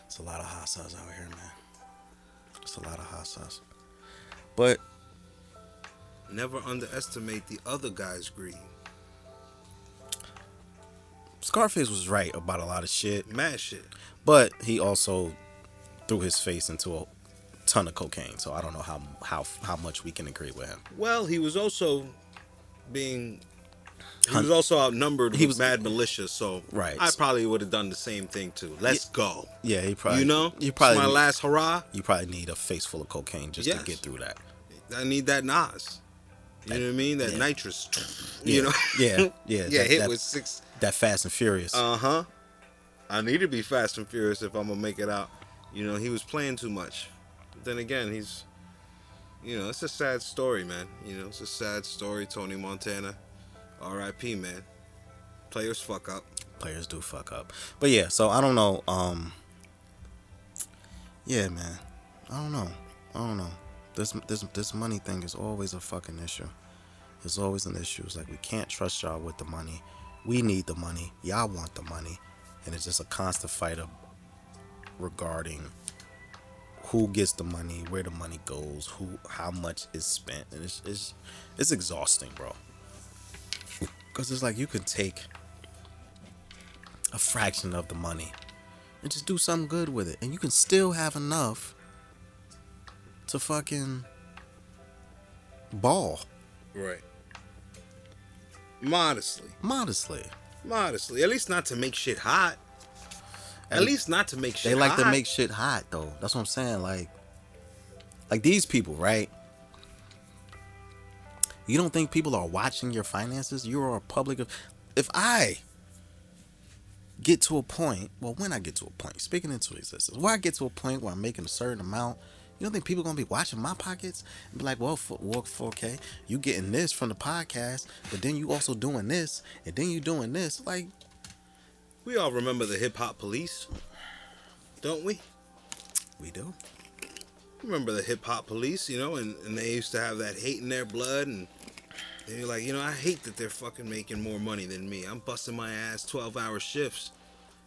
S1: It's a lot of hot sauce out here, man. It's a lot of hot sauce. But
S2: Never underestimate the other guy's greed.
S1: Scarface was right about a lot of shit,
S2: Mad shit.
S1: but he also threw his face into a ton of cocaine. So I don't know how how how much we can agree with him.
S2: Well, he was also being He was also outnumbered.
S1: He was-
S2: mad militia, so
S1: Right.
S2: I probably would have done the same thing too. Let's go.
S1: Yeah, he probably.
S2: you know,
S1: you
S2: It's
S1: probably
S2: my last hurrah.
S1: you probably need a face full of cocaine just
S2: Yes.
S1: to get through that.
S2: I need that NOS. You know what I mean? That
S1: yeah.
S2: nitrous.
S1: Yeah.
S2: You know?
S1: Yeah, yeah,
S2: yeah,
S1: that-
S2: hit
S1: that-
S2: with six.
S1: That Fast and Furious.
S2: Uh huh. I need to be fast and furious if I'm gonna make it out. You know, he was playing too much. But then again, he's. You know, it's a sad story, man. You know, it's a sad story. Tony Montana, R.I.P. Man. Players fuck up.
S1: Players do fuck up, but yeah. So I don't know. Um. Yeah, man. I don't know. I don't know. This this this money thing is always a fucking issue. It's always an issue. It's like we can't trust y'all with the money. We need the money. Y'all want the money, and it's just a constant fight of regarding who gets the money, where the money goes, who how much is spent, and it's it's it's exhausting, bro. Cause it's like you could take a fraction of the money and just do something good with it, and you can still have enough to fucking ball
S2: Right. Modestly.
S1: modestly.
S2: Modestly. At least not to make shit hot. At
S1: And
S2: least not to make shit
S1: They like to make shit hot though. That's what I'm saying. Like, like these people, right? You don't think people are watching your finances? You are a public. If I get to a point, well, when I get to a point, speaking into existence, where I get to a point where I'm making a certain amount, you don't think people gonna be watching my pockets and be like, well, for, well, 4K, you getting this from the podcast, but then you also doing this, and then you doing this, like,
S2: We all remember the hip hop police, don't we?
S1: we do.
S2: Remember the hip hop police, you know, and, and they used to have that hate in their blood, and they're like, you know, I hate that they're fucking making more money than me. I'm busting my ass 12 hour shifts.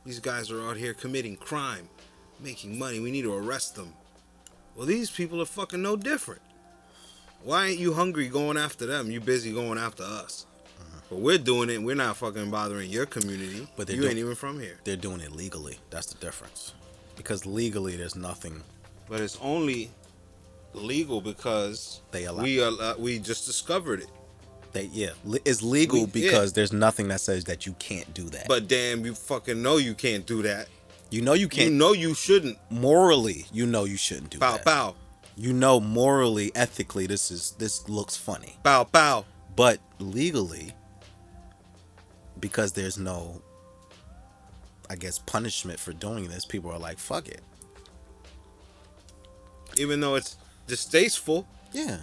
S2: These guys are out here committing crime, making money. We need to arrest them. Well, these people are fucking no different. Why ain't you hungry going after them? You busy going after us. But we're doing it. We're not fucking bothering your community.
S1: But they're
S2: you
S1: doing-
S2: ain't even from here.
S1: They're doing it legally. That's the difference. Because legally, there's nothing
S2: But it's only legal because
S1: they allow.
S2: we uh, we just discovered it.
S1: They yeah, it's legal
S2: We- yeah.
S1: because there's nothing that says that you can't do that.
S2: But damn, you fucking know you can't do that.
S1: You know you can't.
S2: You know you shouldn't.
S1: morally, you know you shouldn't do
S2: Bow
S1: that.
S2: bow bow.
S1: You know morally, ethically, this is this looks funny.
S2: bow bow.
S1: But legally, because there's no, I guess, punishment for doing this, people are like, fuck it.
S2: Even though it's distasteful,
S1: Yeah.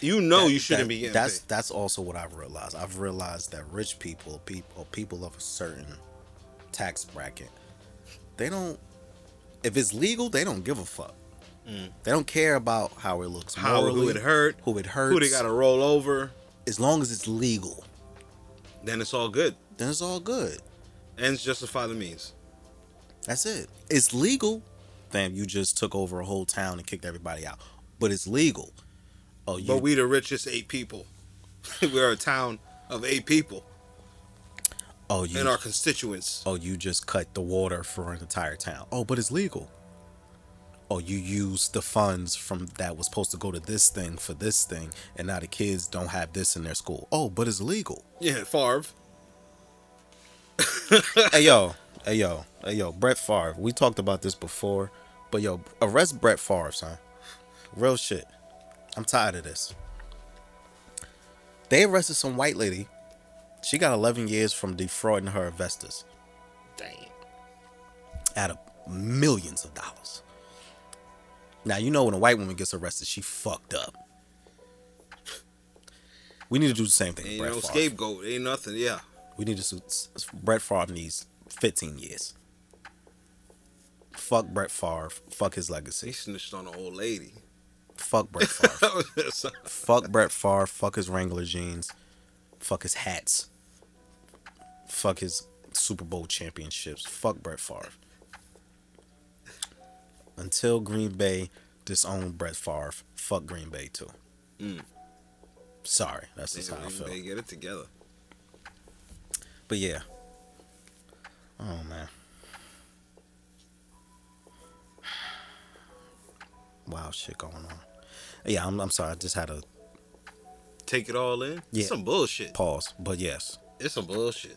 S2: you know
S1: That-
S2: you shouldn't
S1: that-
S2: be
S1: That's
S2: paid.
S1: that's also what I've realized. I've realized that rich people, people, people of a certain tax bracket, they don't. If it's legal, they don't give a fuck. They don't care about how it looks.
S2: Mm. How who it hurt,
S1: who it hurts.
S2: who they got to roll over.
S1: As long as it's legal,
S2: Then it's all good.
S1: then it's all good.
S2: Ends justify the means.
S1: That's it. It's legal. Fam, you just took over a whole town and kicked everybody out. But it's legal. Oh, you
S2: But we the richest eight people. We're a town of eight people
S1: oh you
S2: and our constituents.
S1: Oh, you just cut the water for an entire town. Oh, but it's legal. Oh, you used the funds from that was supposed to go to this thing for this thing, and now the kids don't have this in their school. Oh, but it's legal.
S2: Yeah, Favre.
S1: hey yo, hey yo, hey yo, Brett Favre. We talked about this before, but yo, arrest Brett Favre, son. Real shit. I'm tired of this. They arrested some white lady. She got 11 years from defrauding her investors.
S2: Damn.
S1: out of millions of dollars. Now you know when a white woman gets arrested, she fucked up. We need to do the same thing.
S2: Ain't
S1: with Brett
S2: no
S1: Favre.
S2: scapegoat. Ain't nothing. Yeah.
S1: We need to. Brett Favre needs 15 years. Fuck Brett Favre. Fuck his legacy.
S2: He snitched on an old lady.
S1: Fuck Brett Favre. Fuck Brett Favre. Fuck his Wrangler jeans. Fuck his hats. Fuck his Super Bowl championships. Fuck Brett Favre. Until Green Bay disown Brett Favre, fuck Green Bay too.
S2: Mm.
S1: Sorry, that's just how I feel.
S2: they get it together.
S1: But yeah. Oh man. Wow, shit going on. Yeah, I'm, I'm sorry. I just had to
S2: take it all in.
S1: Yeah.
S2: It's some bullshit.
S1: Pause. But yes,
S2: It's some bullshit.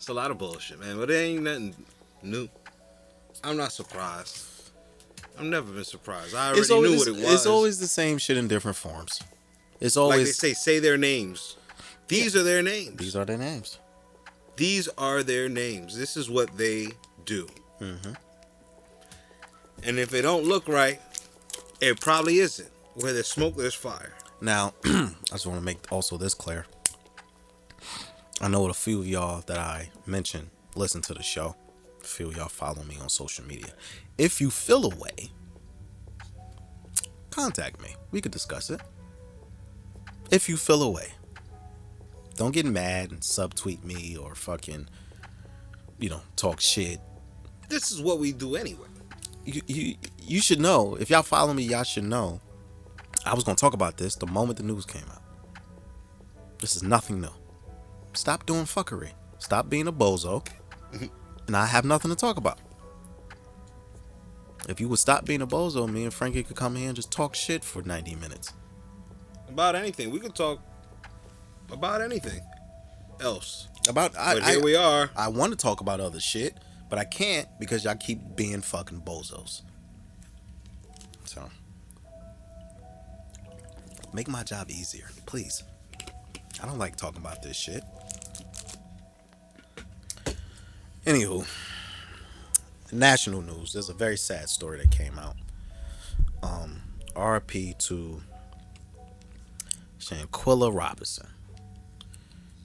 S2: It's a lot of bullshit, man. But it ain't nothing new. I'm not surprised. I've never been surprised. I already
S1: always
S2: knew what it was.
S1: it's always the same shit in different forms. It's
S2: like
S1: always
S2: they say, say their names. These are their names.
S1: these are their names.
S2: These are their names. This is what they do.
S1: Mhm.
S2: And if it don't look right, it probably isn't. Where there's smoke, there's fire.
S1: Now, I just want to make also this clear. I know a few of y'all that I mentioned listen to the show. A few of y'all follow me on social media. If you feel a way, contact me. We could discuss it. If you feel a way, don't get mad and subtweet me or fucking, you know, talk shit.
S2: This is what we do anyway.
S1: You you you should know. If y'all follow me, y'all should know. I was gonna talk about this the moment the news came out. This is nothing new. Stop doing fuckery. Stop being a bozo. and I have nothing to talk about. If you would stop being a bozo, me and Frankie could come here and just talk shit for 90 minutes.
S2: About anything. We could talk about anything else.
S1: About I
S2: But
S1: I,
S2: here we are.
S1: I want to talk about other shit, but I can't because y'all keep being fucking bozos. So make my job easier, please. I don't like talking about this shit. Anywho, national news. There's a very sad story that came out. Um, RP to Shanquilla Robinson.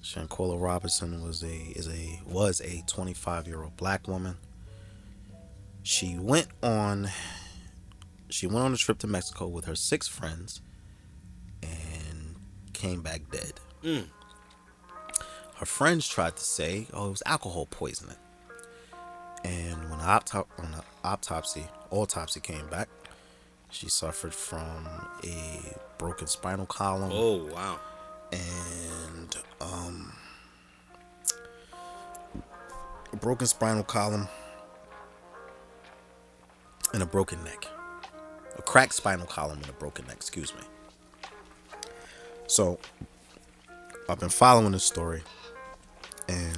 S1: Shanquilla Robinson was a is a was a 25 year old black woman. She went on she went on a trip to Mexico with her six friends and came back dead.
S2: Mm.
S1: Her friends tried to say, "Oh, it was alcohol poisoning." And when the, autop- when the autopsy autopsy came back, she suffered from a broken spinal column
S2: Oh wow.
S1: and um, a broken spinal column and a broken neck. A cracked spinal column and a broken neck, excuse me. So, I've been following this story, and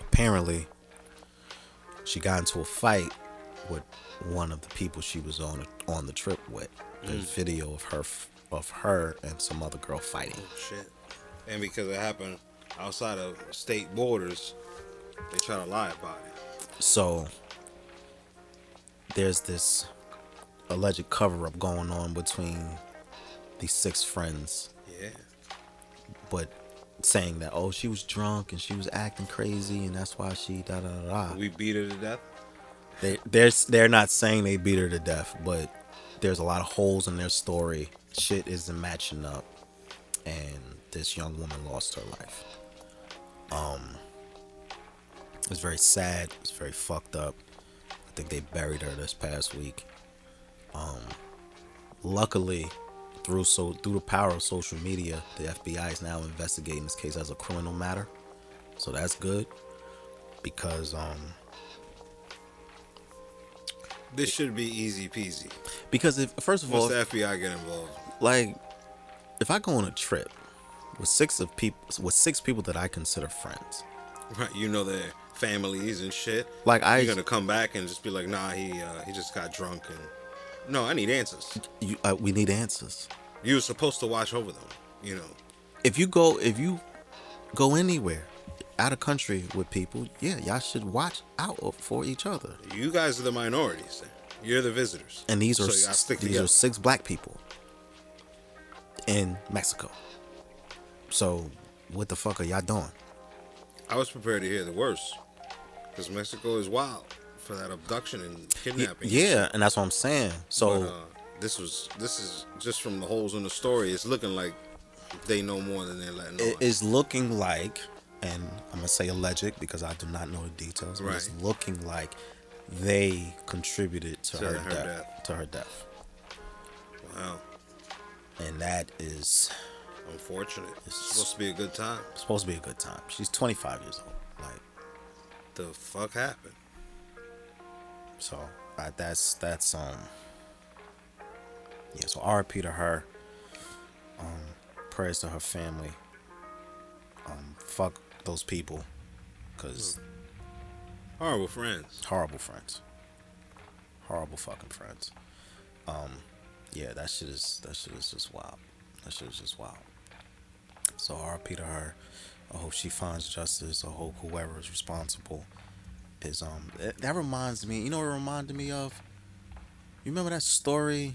S1: apparently, she got into a fight with one of the people she was on on the trip with. There's mm. video of her of her and some other girl fighting.
S2: Oh shit. And because it happened outside of state borders, they try to lie about it.
S1: So there's this alleged cover up going on between these six friends,
S2: Yeah.
S1: but saying that oh she was drunk and she was acting crazy and that's why she da da da.
S2: We beat her to death.
S1: They they're they're not saying they beat her to death, but there's a lot of holes in their story. Shit isn't matching up, and this young woman lost her life. Um, it's very sad. It's very fucked up. I think they buried her this past week. Um, luckily, through so through the power of social media, the FBI is now investigating this case as a criminal matter. So that's good because um
S2: This should be easy peasy.
S1: because if first of all
S2: Once the FBI get involved.
S1: like if I go on a trip with six of people with six people that I consider friends,
S2: Right, you know their families and shit.
S1: like I
S2: You're gonna come back and just be like, nah, he uh, he just got drunk and no, I need answers.
S1: you, uh, we need answers.
S2: You were supposed to watch over them, you know.
S1: If you go if you go anywhere out of country with people, yeah, y'all should watch out for each other.
S2: You guys are the minorities. You're the visitors.
S1: And these are
S2: So you gotta
S1: s-
S2: stick
S1: these are six black people in Mexico. So what the fuck are y'all doing?
S2: I was prepared to hear the worst because Mexico is wild for that abduction and kidnapping.
S1: yeah, and that's what I'm saying. So
S2: But, uh, this was this is just from the holes in the story. It's looking like they know more than they're letting
S1: it
S2: on.
S1: is looking like, and I'm gonna say alleged because I do not know the details. But it's looking like they contributed to,
S2: To
S1: her,
S2: her
S1: death,
S2: death.
S1: To her death,
S2: wow,
S1: and that is
S2: unfortunate. It's supposed to be a good time.
S1: supposed to be a good time. She's 25 years old. Like
S2: The fuck happened?
S1: So, uh, that's that's um. Yeah, so RP to her. Um, prayers to her family. Um, fuck those people, cause
S2: Horrible friends.
S1: horrible friends, horrible fucking friends. Um, yeah, that shit is that shit is just wild. That shit is just wild. So RP to her. I hope she finds justice. I hope whoever is responsible is um. That, that reminds me. You know what it reminded me of? You remember that story?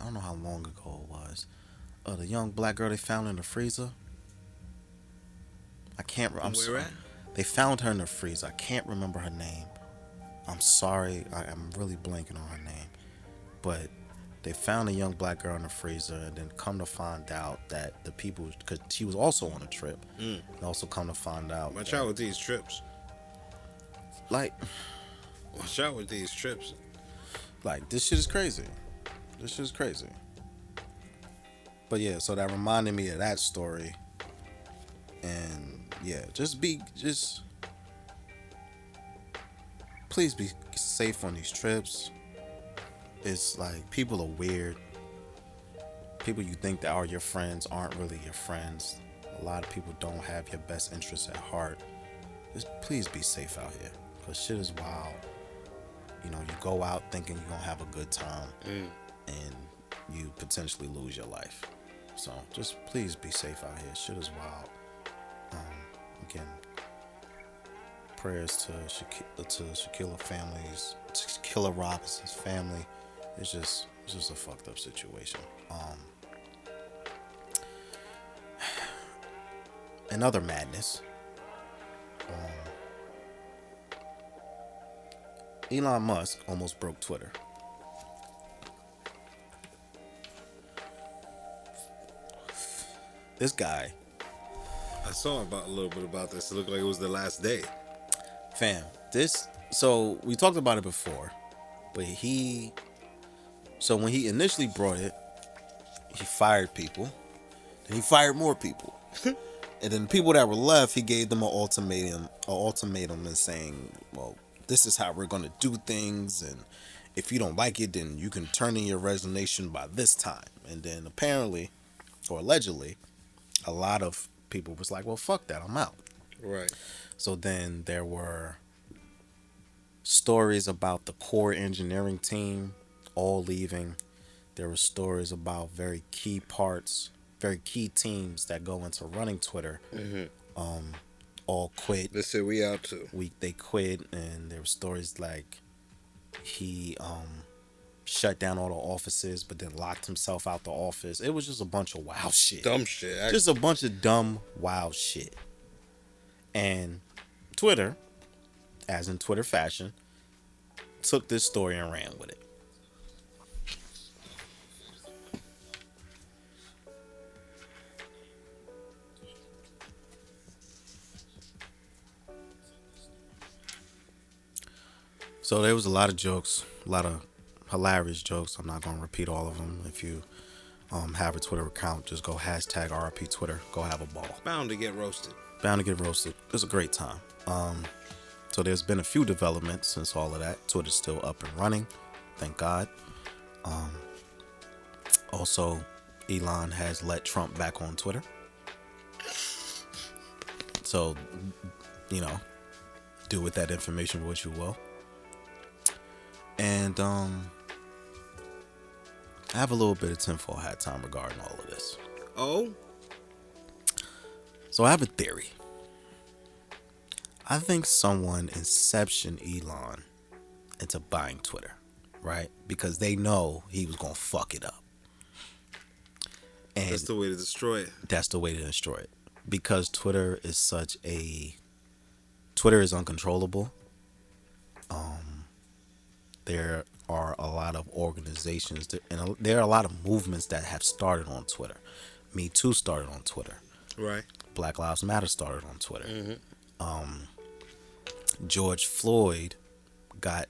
S1: I don't know how long ago it was. Uh, the young black girl they found in the freezer. I can't. I'm
S2: Where
S1: sorry.
S2: at?
S1: They found her in the freezer. I can't remember her name. I'm sorry. I, I'm really blanking on her name. But they found a young black girl in the freezer, and then come to find out that the people, because she was also on a trip,
S2: Mm.
S1: and also come to find out,
S2: Watch
S1: that,
S2: out with these trips.
S1: Like,
S2: Watch out with these trips.
S1: like this shit is crazy. This shit is crazy. But yeah, so that reminded me of that story. And yeah, just be just please be safe on these trips. It's like people are weird. People you think that are your friends aren't really your friends. A lot of people don't have your best interests at heart. Just please be safe out here. Cause shit is wild. You know, you go out thinking you're gonna have a good time
S2: Mm.
S1: and you potentially lose your life. So just please be safe out here. Shit is wild. Um, again, prayers to Shaki- to Shaquilla families, to Shaquilla Robinson's family. It's just it's just a fucked up situation. Um, another madness. Um, Elon Musk almost broke Twitter. This guy,
S2: I saw about a little bit about this. It looked like it was the last day.
S1: fam, this. So we talked about it before, but he. So when he initially brought it, he fired people. Then he fired more people. and then the people that were left, he gave them an ultimatum, an ultimatum, and saying, "Well, this is how we're gonna do things, and if you don't like it, then you can turn in your resignation by this time." And then apparently, or allegedly, a lot of people was like, "Well, fuck that, I'm out."
S2: Right.
S1: So then there were stories about the core engineering team all leaving. There were stories about very key parts, very key teams that go into running Twitter,
S2: Mhm.
S1: um, all quit.
S2: They said we out too.
S1: We they quit, and there were stories like he um shut down all the offices, but then locked himself out the office. It was just a bunch of wild shit
S2: Dumb shit. Actually.
S1: just a bunch of dumb, wild shit. And Twitter, as in Twitter fashion, took this story and ran with it. So there was a lot of jokes, a lot of hilarious jokes. I'm not going to repeat all of them. If you um, have a Twitter account, just go hashtag RP Twitter. Go have a ball.
S2: bound to get roasted.
S1: Bound to get roasted. It was a great time. Um, so there's been a few developments since all of that. Twitter's still up and running, thank God. Um, also, Elon has let Trump back on Twitter. So, you know, do with that information what you will. And um, I have a little bit of tinfoil hat time regarding all of this.
S2: Oh,
S1: So I have a theory. I think someone inception Elon into buying Twitter, right? Because they know he was gonna fuck it up. And
S2: that's the way to destroy it.
S1: that's the way to destroy it because twitter is such a twitter is uncontrollable um there are a lot of organizations that, and there are a lot of movements that have started on twitter me too started on twitter
S2: Right.
S1: black lives matter started on twitter
S2: Mhm.
S1: um george floyd got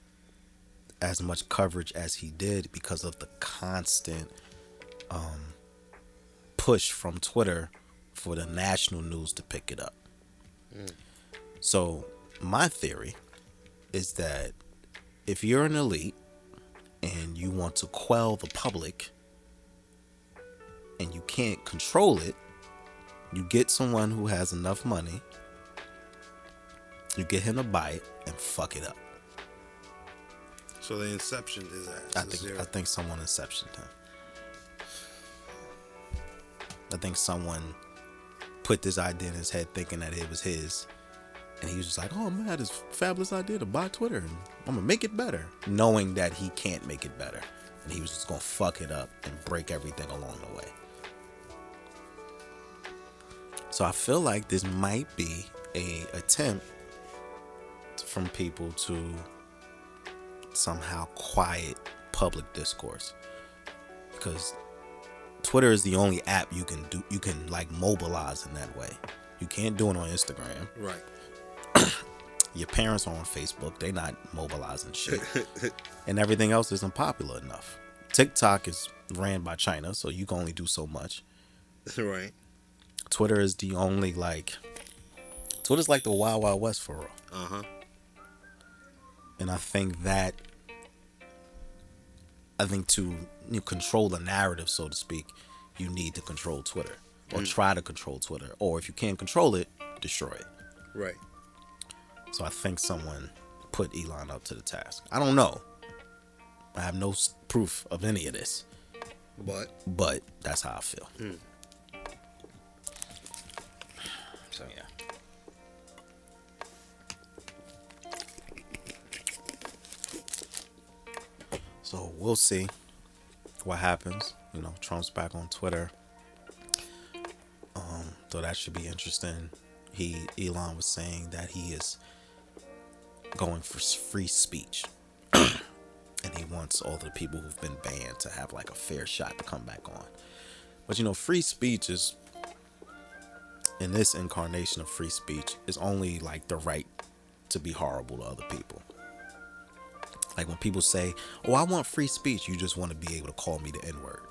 S1: as much coverage as he did because of the constant um, push from Twitter for the national news to pick it up. So, my theory is that if you're an elite and you want to quell the public, and you can't control it, you get someone who has enough money, you get him to buy it and fuck it up.
S2: So the inception is
S1: I think
S2: zero.
S1: I think someone inceptioned him. I think someone put this idea in his head thinking that it was his. And he was just like, oh man, I had this fabulous idea to buy Twitter and I'm gonna make it better. Knowing that he can't make it better. And he was just gonna fuck it up and break everything along the way. So I feel like this might be a attempt from people to somehow quiet public discourse because Twitter is the only app you can do you can like mobilize in that way. You can't do it on Instagram.
S2: right.
S1: Your parents are on Facebook. They not mobilizing shit. and everything else isn't popular enough. TikTok is ran by China, so you can only do so much.
S2: right.
S1: Twitter is the only like Twitter's like the wild wild west for real.
S2: Uh huh.
S1: and I think that I think to you know, control the narrative, so to speak, you need to control Twitter or try to control Twitter, or if you can't control it, destroy it.
S2: Right.
S1: So I think someone put Elon up to the task. I don't know. I have no proof of any of this,
S2: But
S1: but that's how I feel. So yeah. So we'll see what happens. You know, Trump's back on Twitter. Um, so that should be interesting. He Elon was saying that he is going for free speech. and he wants all the people who've been banned to have like a fair shot to come back on. But you know, free speech is in this incarnation of free speech is only like the right to be horrible to other people. Like when people say, "Oh, I want free speech," you just want to be able to call me the N word.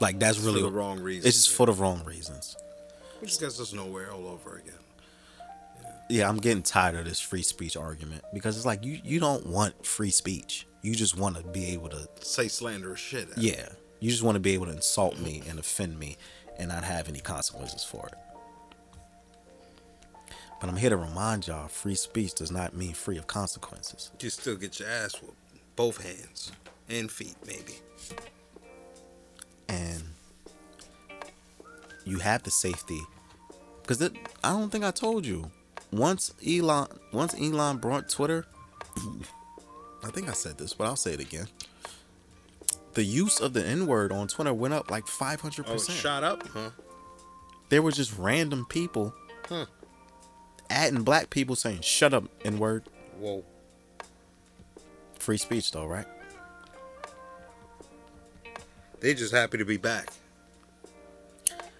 S1: Like that's really
S2: for the wrong reason.
S1: It's just for the wrong reasons.
S2: Which gets us nowhere all over again.
S1: Yeah, I'm getting tired of this free speech argument because it's like you you don't want free speech. You just want to be able to
S2: Say slanderous shit.
S1: Yeah, you just want to be able to insult me and offend me and not have any consequences for it. But I'm here to remind y'all, free speech does not mean free of consequences.
S2: You still get your ass whooped. Both hands and feet, maybe.
S1: and you have the safety because I don't think I told you once Elon once Elon brought Twitter I think I said this but I'll say it again the use of the N word on Twitter went up like 500%.
S2: Oh, shot up, huh?
S1: There were just random people
S2: Huh.
S1: adding black people saying shut up N word.
S2: Whoa.
S1: Free speech though, right?
S2: They just happy to be back.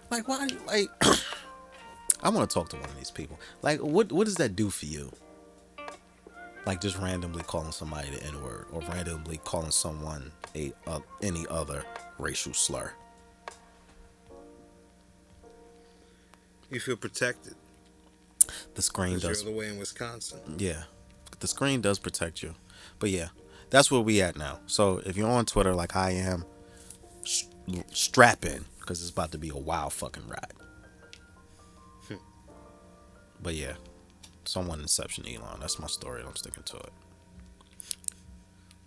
S1: Like why like I want to talk to one of these people. Like what what does that do for you? Like just randomly calling somebody the N-word or randomly calling someone a uh, any other racial slur.
S2: You feel protected.
S1: The screen does
S2: You're the way in Wisconsin.
S1: Yeah. The screen does protect you. But yeah, that's where we at now. So if you're on Twitter like I am, s- strap in because it's about to be a wild fucking ride. But yeah, someone inception Elon. That's my story. I'm sticking to it.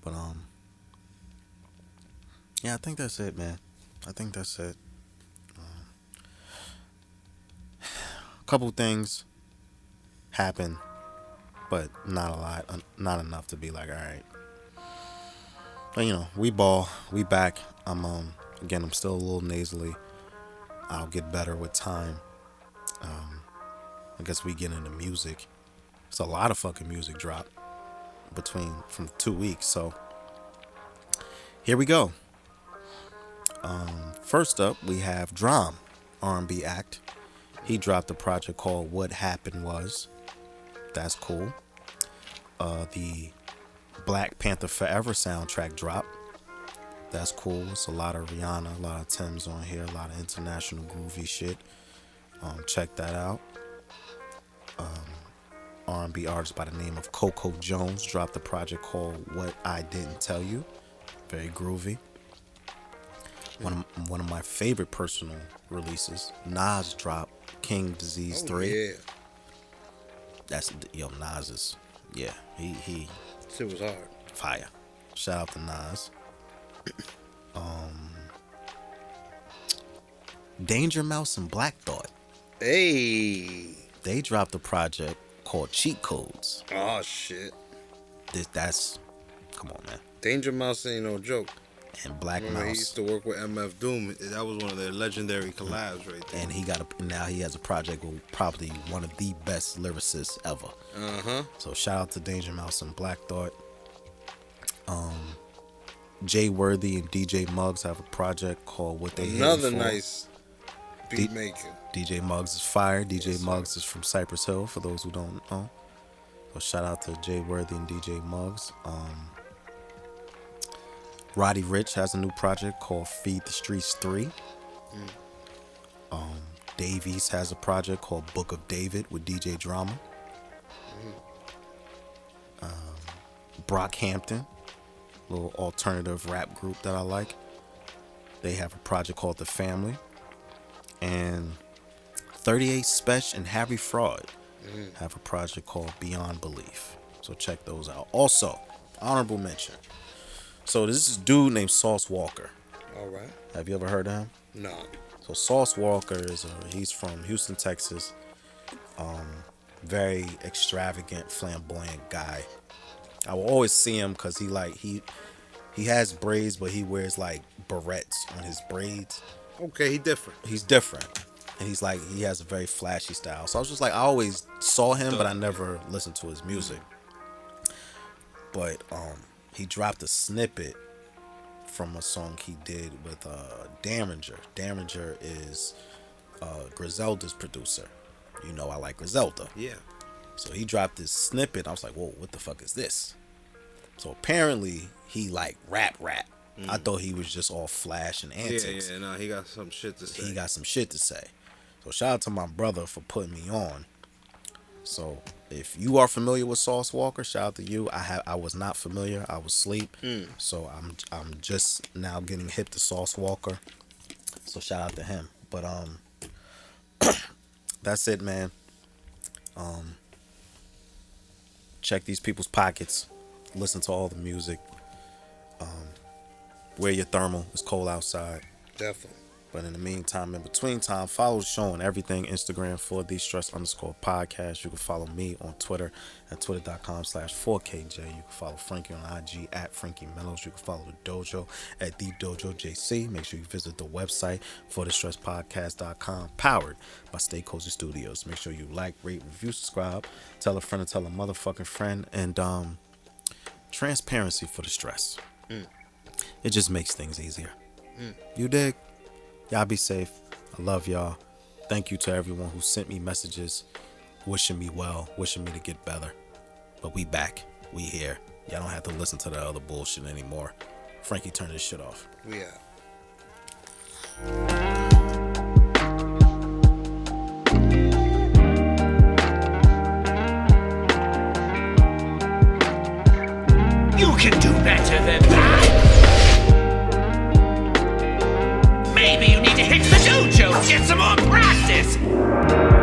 S1: But um, yeah, I think that's it, man. I think that's it. Um, a couple things happen but not a lot, not enough to be like, all right. But you know, we ball, we back. I'm um again, I'm still a little nasally. I'll get better with time. Um, I guess we get into music. It's a lot of fucking music drop between from two weeks. So here we go. Um, first up, we have Drum, R&B act. He dropped a project called "What Happened Was." That's cool. Uh, the Black Panther Forever soundtrack drop. That's cool. It's a lot of Rihanna, a lot of Tems on here, a lot of international groovy shit. Um, check that out. Um, R&B artist by the name of Coco Jones dropped a project called "What I Didn't Tell You." Very groovy. One of one of my favorite personal releases, Nas dropped King Disease Three.
S2: Yeah,
S1: That's yo Nas is yeah he he
S2: shit was hard.
S1: fire. Shout out to Nas. Um, Danger Mouse and Black Thought.
S2: Hey,
S1: They dropped a project called Cheat Codes.
S2: oh shit.
S1: This that's come on man.
S2: Danger Mouse ain't no joke.
S1: And Black
S2: Remember, he
S1: Mouse.
S2: used to work with MF Doom. That was one of their legendary collabs right there.
S1: and he got a now he has a project with probably one of the best lyricists ever.
S2: Uh huh.
S1: So shout out to Danger Mouse and Black Thought. Um, Jay Worthy and DJ Muggs have a project called What They
S2: Another nice
S1: D-
S2: beat making.
S1: DJ Muggs is fire. DJ
S2: Yes.
S1: Muggs is from Cypress Hill. For those who don't know, so shout out to Jay Worthy and DJ Muggs. Um, Roddy Ricch has a new project called Feed the Streets Three. Um, Dave East has a project called Book of David with DJ Drama. Um, Brockhampton, little alternative rap group that I like. They have a project called The Family. And 38 Spesh and Harry Fraud have a project called Beyond Belief. So check those out. Also, honorable mention. So this is a dude named Sauce Walker.
S2: All right.
S1: Have you ever heard of him?
S2: No.
S1: So Sauce Walker is a, he's from Houston, Texas. Um, very extravagant, flamboyant guy. I will always see him because he like he he has braids, but he wears like barrettes on his braids.
S2: Okay, he different.
S1: He's different, and he's like he has a very flashy style. So I was just like I always saw him, but I never listened to his music. But um, he dropped a snippet from a song he did with uh. Daringer is uh Griselda's producer. You know I like Griselda.
S2: Yeah.
S1: So he dropped this snippet. I was like, whoa, what the fuck is this? So apparently he like rap rap. I thought he was just all flash and antics.
S2: Yeah, yeah. No, he got some shit to say.
S1: He got some shit to say. So shout out to my brother for putting me on. So if you are familiar with Sauce Walker, shout out to you. I have I was not familiar. I was asleep. So I'm I'm just now getting hip to Sauce Walker. So shout out to him. But um that's it, man. Um check these people's pockets. Listen to all the music. Um wear your thermal. It's cold outside.
S2: Definitely.
S1: But in the meantime, in between time, follow the show on everything Instagram for the stress underscore podcast. You can follow me on Twitter at twitter.com slash 4KJ. You can follow Frankie on IG at Frankie Mellows. You can follow the dojo at the dojo JC. Make sure you visit the website for the stresspodcast.com, powered by Stay Cozy Studios. Make sure you like, rate, review, subscribe, tell a friend and tell a motherfucking friend, and um, transparency for the stress. It just makes things easier. You dig? Y'all be safe. I love y'all. Thank you to everyone who sent me messages, wishing me well, wishing me to get better. But we back. We here. Y'all don't have to listen to the other bullshit anymore. Frankie, turn this shit off.
S2: We out.
S3: You can do better than that. Get some more practice!